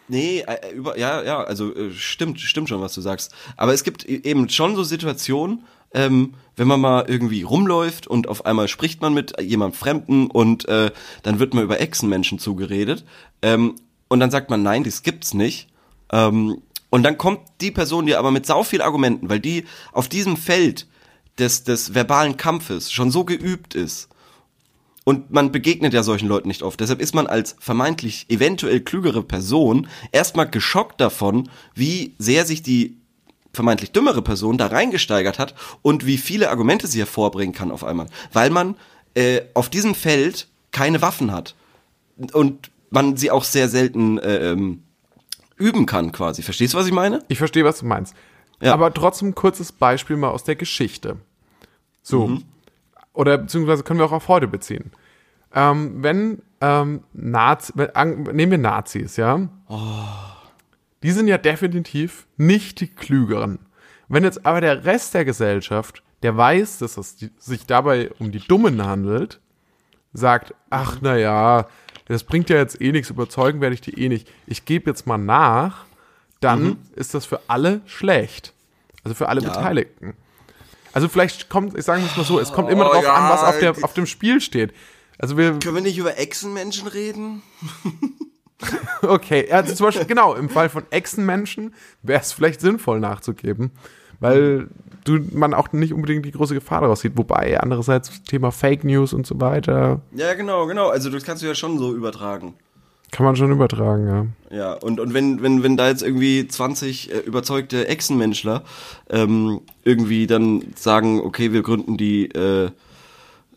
Nee, äh, über, ja, ja, also äh, stimmt, stimmt schon, was du sagst. Aber es gibt e-, eben schon so Situationen, ähm, wenn man mal irgendwie rumläuft und auf einmal spricht man mit jemandem Fremden und äh, dann wird man über Echsenmenschen zugeredet ähm, und dann sagt man, nein, das gibt's nicht. Ähm, und dann kommt die Person dir aber mit sau viel Argumenten, weil die auf diesem Feld des, des verbalen Kampfes schon so geübt ist. Und man begegnet ja solchen Leuten nicht oft. Deshalb ist man als vermeintlich eventuell klügere Person erstmal geschockt davon, wie sehr sich die vermeintlich dümmere Person da reingesteigert hat und wie viele Argumente sie hervorbringen kann auf einmal. Weil man äh, auf diesem Feld keine Waffen hat. Und man sie auch sehr selten äh, ähm, üben kann quasi. Verstehst du, was ich meine? Ich verstehe, was du meinst. Ja. Aber trotzdem kurzes Beispiel mal aus der Geschichte. So. Mhm. Oder beziehungsweise können wir auch auf heute beziehen. Ähm, wenn ähm, Nazi, nehmen wir Nazis, ja? Oh die sind ja definitiv nicht die Klügeren. Wenn jetzt aber der Rest der Gesellschaft, der weiß, dass es sich dabei um die Dummen handelt, sagt, ach na ja, das bringt ja jetzt eh nichts, überzeugen werde ich die eh nicht. Ich gebe jetzt mal nach, dann mhm. ist das für alle schlecht. Also für alle ja. Beteiligten. Also vielleicht kommt, ich sage es mal so, es kommt immer oh, darauf ja, an, was auf, der, auf dem Spiel steht. Also wir, Können wir nicht über Echsenmenschen reden? Okay, also zum Beispiel, genau, im Fall von Echsenmenschen wäre es vielleicht sinnvoll nachzugeben, weil du, man auch nicht unbedingt die große Gefahr daraus sieht. Wobei, andererseits, Thema Fake News und so weiter. Ja, genau, genau. Also, das kannst du ja schon so übertragen. Kann man schon übertragen, ja. Ja, und, und wenn, wenn, wenn da jetzt irgendwie 20 äh, überzeugte Echsenmenschler ähm, irgendwie dann sagen, okay, wir gründen die äh,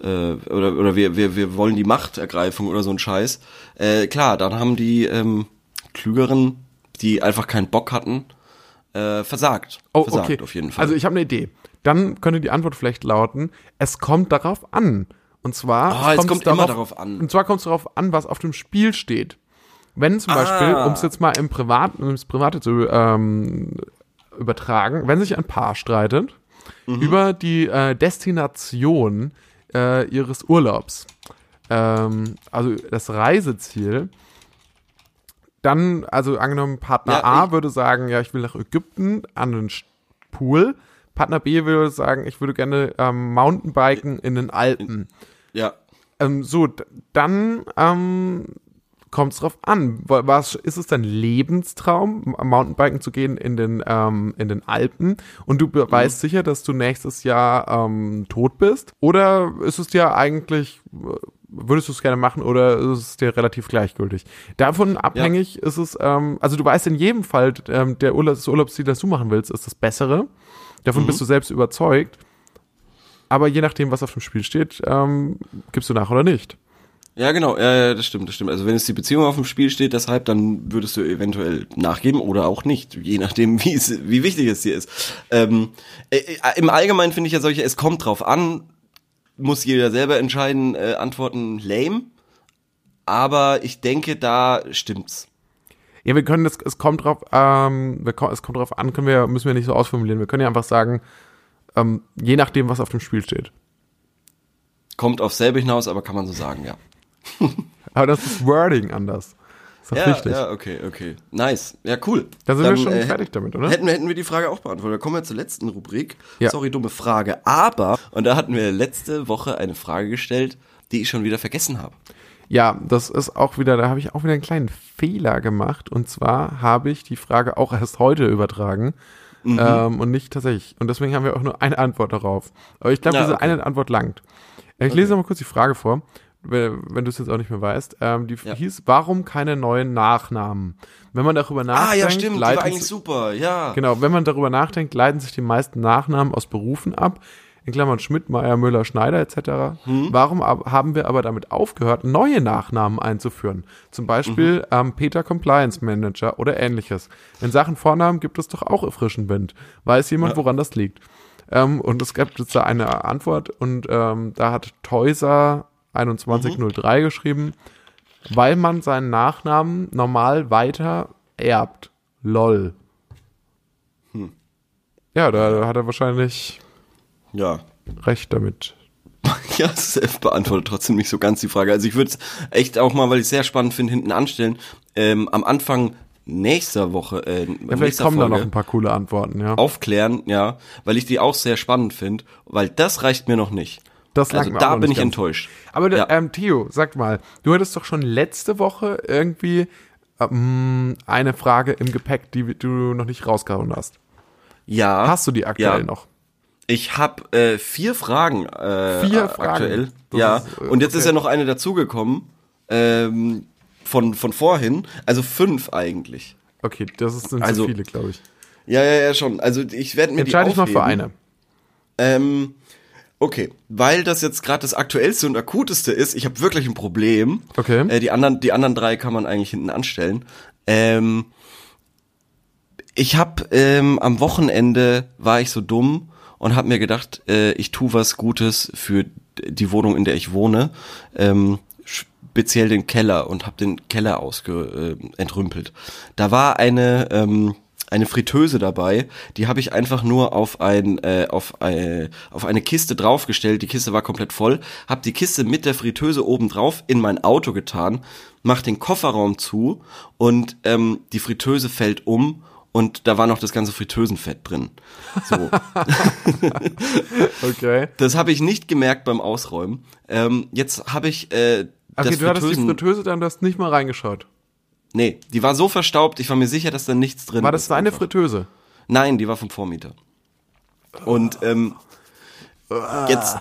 äh, oder, oder wir, wir, wir wollen die Machtergreifung oder so ein Scheiß. Äh, klar, dann haben die ähm, Klügeren, die einfach keinen Bock hatten, äh, versagt. Oh, versagt okay. auf jeden Fall. Also ich habe eine Idee. Dann könnte die Antwort vielleicht lauten, es kommt darauf an. Und zwar oh, es kommt, kommt darauf, immer darauf an. Und zwar kommt es darauf an, was auf dem Spiel steht. Wenn zum ah. Beispiel, um es jetzt mal im Privaten, ums Private zu ähm, übertragen, wenn sich ein Paar streitet mhm. über die äh, Destination äh, ihres Urlaubs. Ähm, also das Reiseziel. Dann, also angenommen, Partner ja, A würde sagen, ja, ich will nach Ägypten an den Pool. Partner B würde sagen, ich würde gerne ähm, Mountainbiken in den Alpen. Ja. Ähm, so, dann ähm, kommt es drauf an. Was ist es dein Lebenstraum, Mountainbiken zu gehen in den ähm, in den Alpen und du mhm. weißt sicher, dass du nächstes Jahr ähm, tot bist? Oder ist es dir eigentlich würdest du es gerne machen oder ist es dir relativ gleichgültig? Davon abhängig ja. ist es, ähm, also du weißt in jedem Fall, ähm, der Urlaub, das Urlaubsziel, das du machen willst, ist das bessere. Davon mhm. bist du selbst überzeugt. Aber je nachdem, was auf dem Spiel steht, ähm, gibst du nach oder nicht. Ja, genau, ja, ja, das stimmt, das stimmt. Also wenn es die Beziehung auf dem Spiel steht, deshalb, dann würdest du eventuell nachgeben oder auch nicht, je nachdem, wie es, wie wichtig es dir ist. Ähm, äh, äh Im Allgemeinen finde ich ja solche, es kommt drauf an, muss jeder selber entscheiden, äh, antworten lame. Aber ich denke, da stimmt's. Ja, wir können das, es kommt drauf, ähm, es kommt drauf an, können wir, müssen wir nicht so ausformulieren. Wir können ja einfach sagen, ähm, je nachdem, was auf dem Spiel steht. Kommt auf selbe hinaus, aber kann man so sagen, ja. Aber das ist Wording anders. Ist doch Ja, wichtig. ja, okay, okay. Nice. Ja, cool. Dann sind wir schon äh, fertig damit, oder? Hätten, hätten wir die Frage auch beantwortet. Dann kommen wir zur letzten Rubrik. Ja. Sorry, dumme Frage. Aber, und da hatten wir letzte Woche eine Frage gestellt, die ich schon wieder vergessen habe. Ja, das ist auch wieder, da habe ich auch wieder einen kleinen Fehler gemacht. Und zwar habe ich die Frage auch erst heute übertragen. Mhm. Ähm, und nicht tatsächlich. Und deswegen haben wir auch nur eine Antwort darauf. Aber ich glaube, Ja, diese okay. eine Antwort langt. Äh, Ich lese noch mal kurz die Frage vor, wenn du es jetzt auch nicht mehr weißt. Ähm, die Ja. hieß, warum keine neuen Nachnamen? Wenn man darüber nachdenkt, Ah, ja, stimmt. Die war eigentlich super. Ja. Genau, wenn man darüber nachdenkt, leiten sich die meisten Nachnamen aus Berufen ab, in Klammern Schmidt, Meier, Müller, Schneider etc. Hm. Warum ab, haben wir aber damit aufgehört, neue Nachnamen einzuführen? Zum Beispiel Mhm. ähm, Peter Compliance Manager oder ähnliches. In Sachen Vornamen gibt es doch auch frischen Wind. Weiß jemand, woran das liegt? Ähm, und es gibt jetzt da eine Antwort und ähm, da hat Teuser 2103 geschrieben, weil man seinen Nachnamen normal weiter erbt. Lol. Ja, da hat er wahrscheinlich Ja. recht damit. Ja, es beantwortet trotzdem nicht so ganz die Frage. Also ich würde es echt auch mal, weil ich es sehr spannend finde, hinten anstellen. Ähm, am Anfang nächster Woche, äh, Ja, vielleicht nächster kommen da Folge noch ein paar coole Antworten, ja. aufklären, ja, weil ich die auch sehr spannend finde, weil das reicht mir noch nicht. Das langt Also mir da bin ich ganz. enttäuscht. Aber Ja. ähm, Theo, sag mal, du hattest doch schon letzte Woche irgendwie ähm, eine Frage im Gepäck, die du noch nicht rausgehauen hast. Ja. Hast du die aktuell ja. noch? Ich habe äh, vier Fragen. Äh, Vier Fragen? Aktuell. Das ja. ist, äh, Und jetzt okay. ist ja noch eine dazugekommen. Ähm, von, von vorhin. Also fünf eigentlich. Okay, das ist- sind Also- zu viele, glaube ich. Ja, ja, ja, schon. Also ich werde mir Entscheide die dich mal für aufheben. eine. Ähm, okay, weil das jetzt gerade das aktuellste und akuteste ist, ich habe wirklich ein Problem. Okay. Äh, die anderen, die anderen drei kann man eigentlich hinten anstellen. Ähm, ich habe ähm, am Wochenende war ich so dumm und habe mir gedacht, äh, ich tu was Gutes für die Wohnung, in der ich wohne. Ähm, speziell den Keller und habe den Keller ausge äh, entrümpelt. Da war eine ähm, eine Fritteuse dabei, die habe ich einfach nur auf ein äh, auf eine, auf eine Kiste draufgestellt. Die Kiste war komplett voll. Habe die Kiste mit der Fritteuse oben drauf in mein Auto getan, mach den Kofferraum zu und ähm, die Fritteuse fällt um und da war noch das ganze Fritteusenfett drin. So. Okay. Das habe ich nicht gemerkt beim Ausräumen. Ähm, jetzt habe ich äh, Okay, das du hattest die Fritteusen- Fritteuse dann, du hast nicht mal reingeschaut. Nee, die war so verstaubt, ich war mir sicher, dass da nichts drin War das ist. deine einfach. Fritteuse? Nein, die war vom Vormieter. Und ähm, jetzt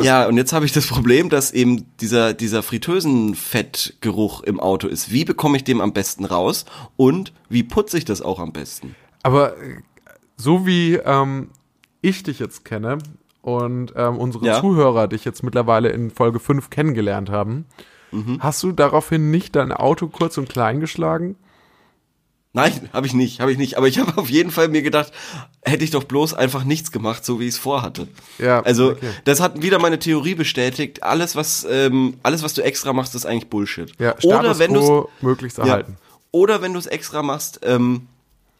ja, und jetzt habe ich das Problem, dass eben dieser dieser Fritteusenfettgeruch im Auto ist. Wie bekomme ich den am besten raus und wie putze ich das auch am besten? Aber so wie ähm, ich dich jetzt kenne und ähm, unsere Ja. Zuhörer dich jetzt mittlerweile in Folge 5 kennengelernt haben, Mhm. hast du daraufhin nicht dein Auto kurz und klein geschlagen? Nein, habe ich nicht, habe ich nicht. Aber ich habe auf jeden Fall mir gedacht, hätte ich doch bloß einfach nichts gemacht, so wie ich es vorhatte. Ja, Also okay. das hat wieder meine Theorie bestätigt. Alles was ähm, alles was du extra machst, ist eigentlich Bullshit. Ja, Status Oder wenn du möglichst ja, erhalten. oder wenn du es extra machst, ähm,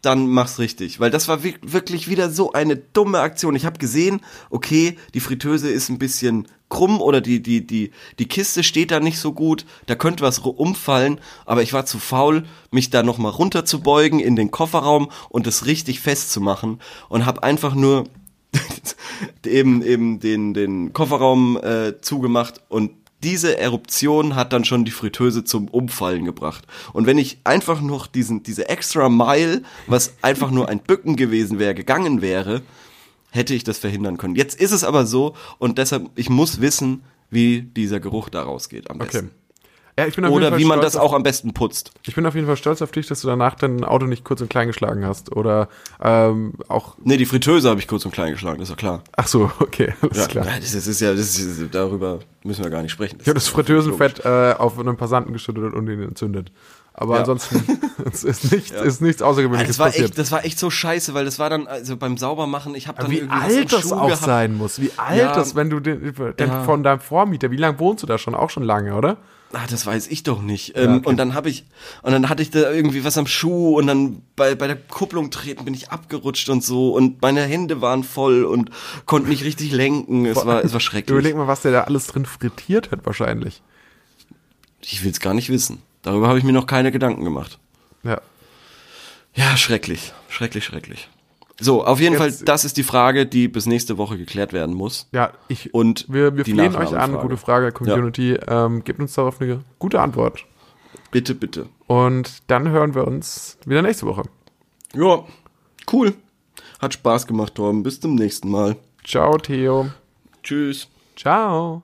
dann mach's richtig, weil das war wi- wirklich wieder so eine dumme Aktion. Ich habe gesehen, okay, die Fritteuse ist ein bisschen krumm oder die die die die Kiste steht da nicht so gut, da könnte was umfallen, aber ich war zu faul, mich da noch mal runterzubeugen in den Kofferraum und es richtig festzumachen und habe einfach nur eben eben den den Kofferraum äh, zugemacht und diese Eruption hat dann schon die Fritteuse zum Umfallen gebracht. Und wenn ich einfach noch diesen diese extra Mile, was einfach nur ein Bücken gewesen wäre, gegangen wäre, hätte ich das verhindern können. Jetzt ist es aber so und deshalb ich muss wissen, wie dieser Geruch da rausgeht am Okay. besten. Ja, ich bin Oder wie man das auch am besten putzt. Ich bin auf jeden Fall stolz auf dich, dass du danach dein Auto nicht kurz und klein geschlagen hast. Oder ähm, auch. Nee, die Fritteuse habe ich kurz und klein geschlagen, ist doch klar. Ach so, okay, alles Ja, klar. ja, das, ist, das ja, das ist, darüber müssen wir gar nicht sprechen. Ich habe das Fritteusenfett äh, auf einen Passanten geschüttet und ihn entzündet. Aber Ja. ansonsten ist nichts, ist nichts Außergewöhnliches das war passiert. echt, das war echt so scheiße, weil das war dann also beim Saubermachen, ich habe dann wie irgendwie alt das Schuh auch gehabt. sein muss. Wie alt Ja. das, wenn du den, den Ja. von deinem Vormieter, wie lange wohnst du da schon? Auch schon lange, oder? Ah, das weiß ich doch nicht. Ähm, okay. Und dann habe ich, und dann hatte ich da irgendwie was am Schuh und dann bei, bei der Kupplung treten bin ich abgerutscht und so und meine Hände waren voll und konnte nicht richtig lenken. Es war, es war schrecklich. Überleg mal, was der da alles drin frittiert hat, wahrscheinlich. Ich will es gar nicht wissen. Darüber habe ich mir noch keine Gedanken gemacht. Ja. Ja, schrecklich. Schrecklich, schrecklich. So, auf jeden Jetzt- Fall, das ist die Frage, die bis nächste Woche geklärt werden muss. Ja, ich, Und wir, wir flehen euch an, gute Frage, Community. Ähm, gebt uns darauf eine gute Antwort. Bitte, bitte. Und dann hören wir uns wieder nächste Woche. Ja, cool. Hat Spaß gemacht, Torben. Bis zum nächsten Mal. Ciao, Theo. Tschüss. Ciao.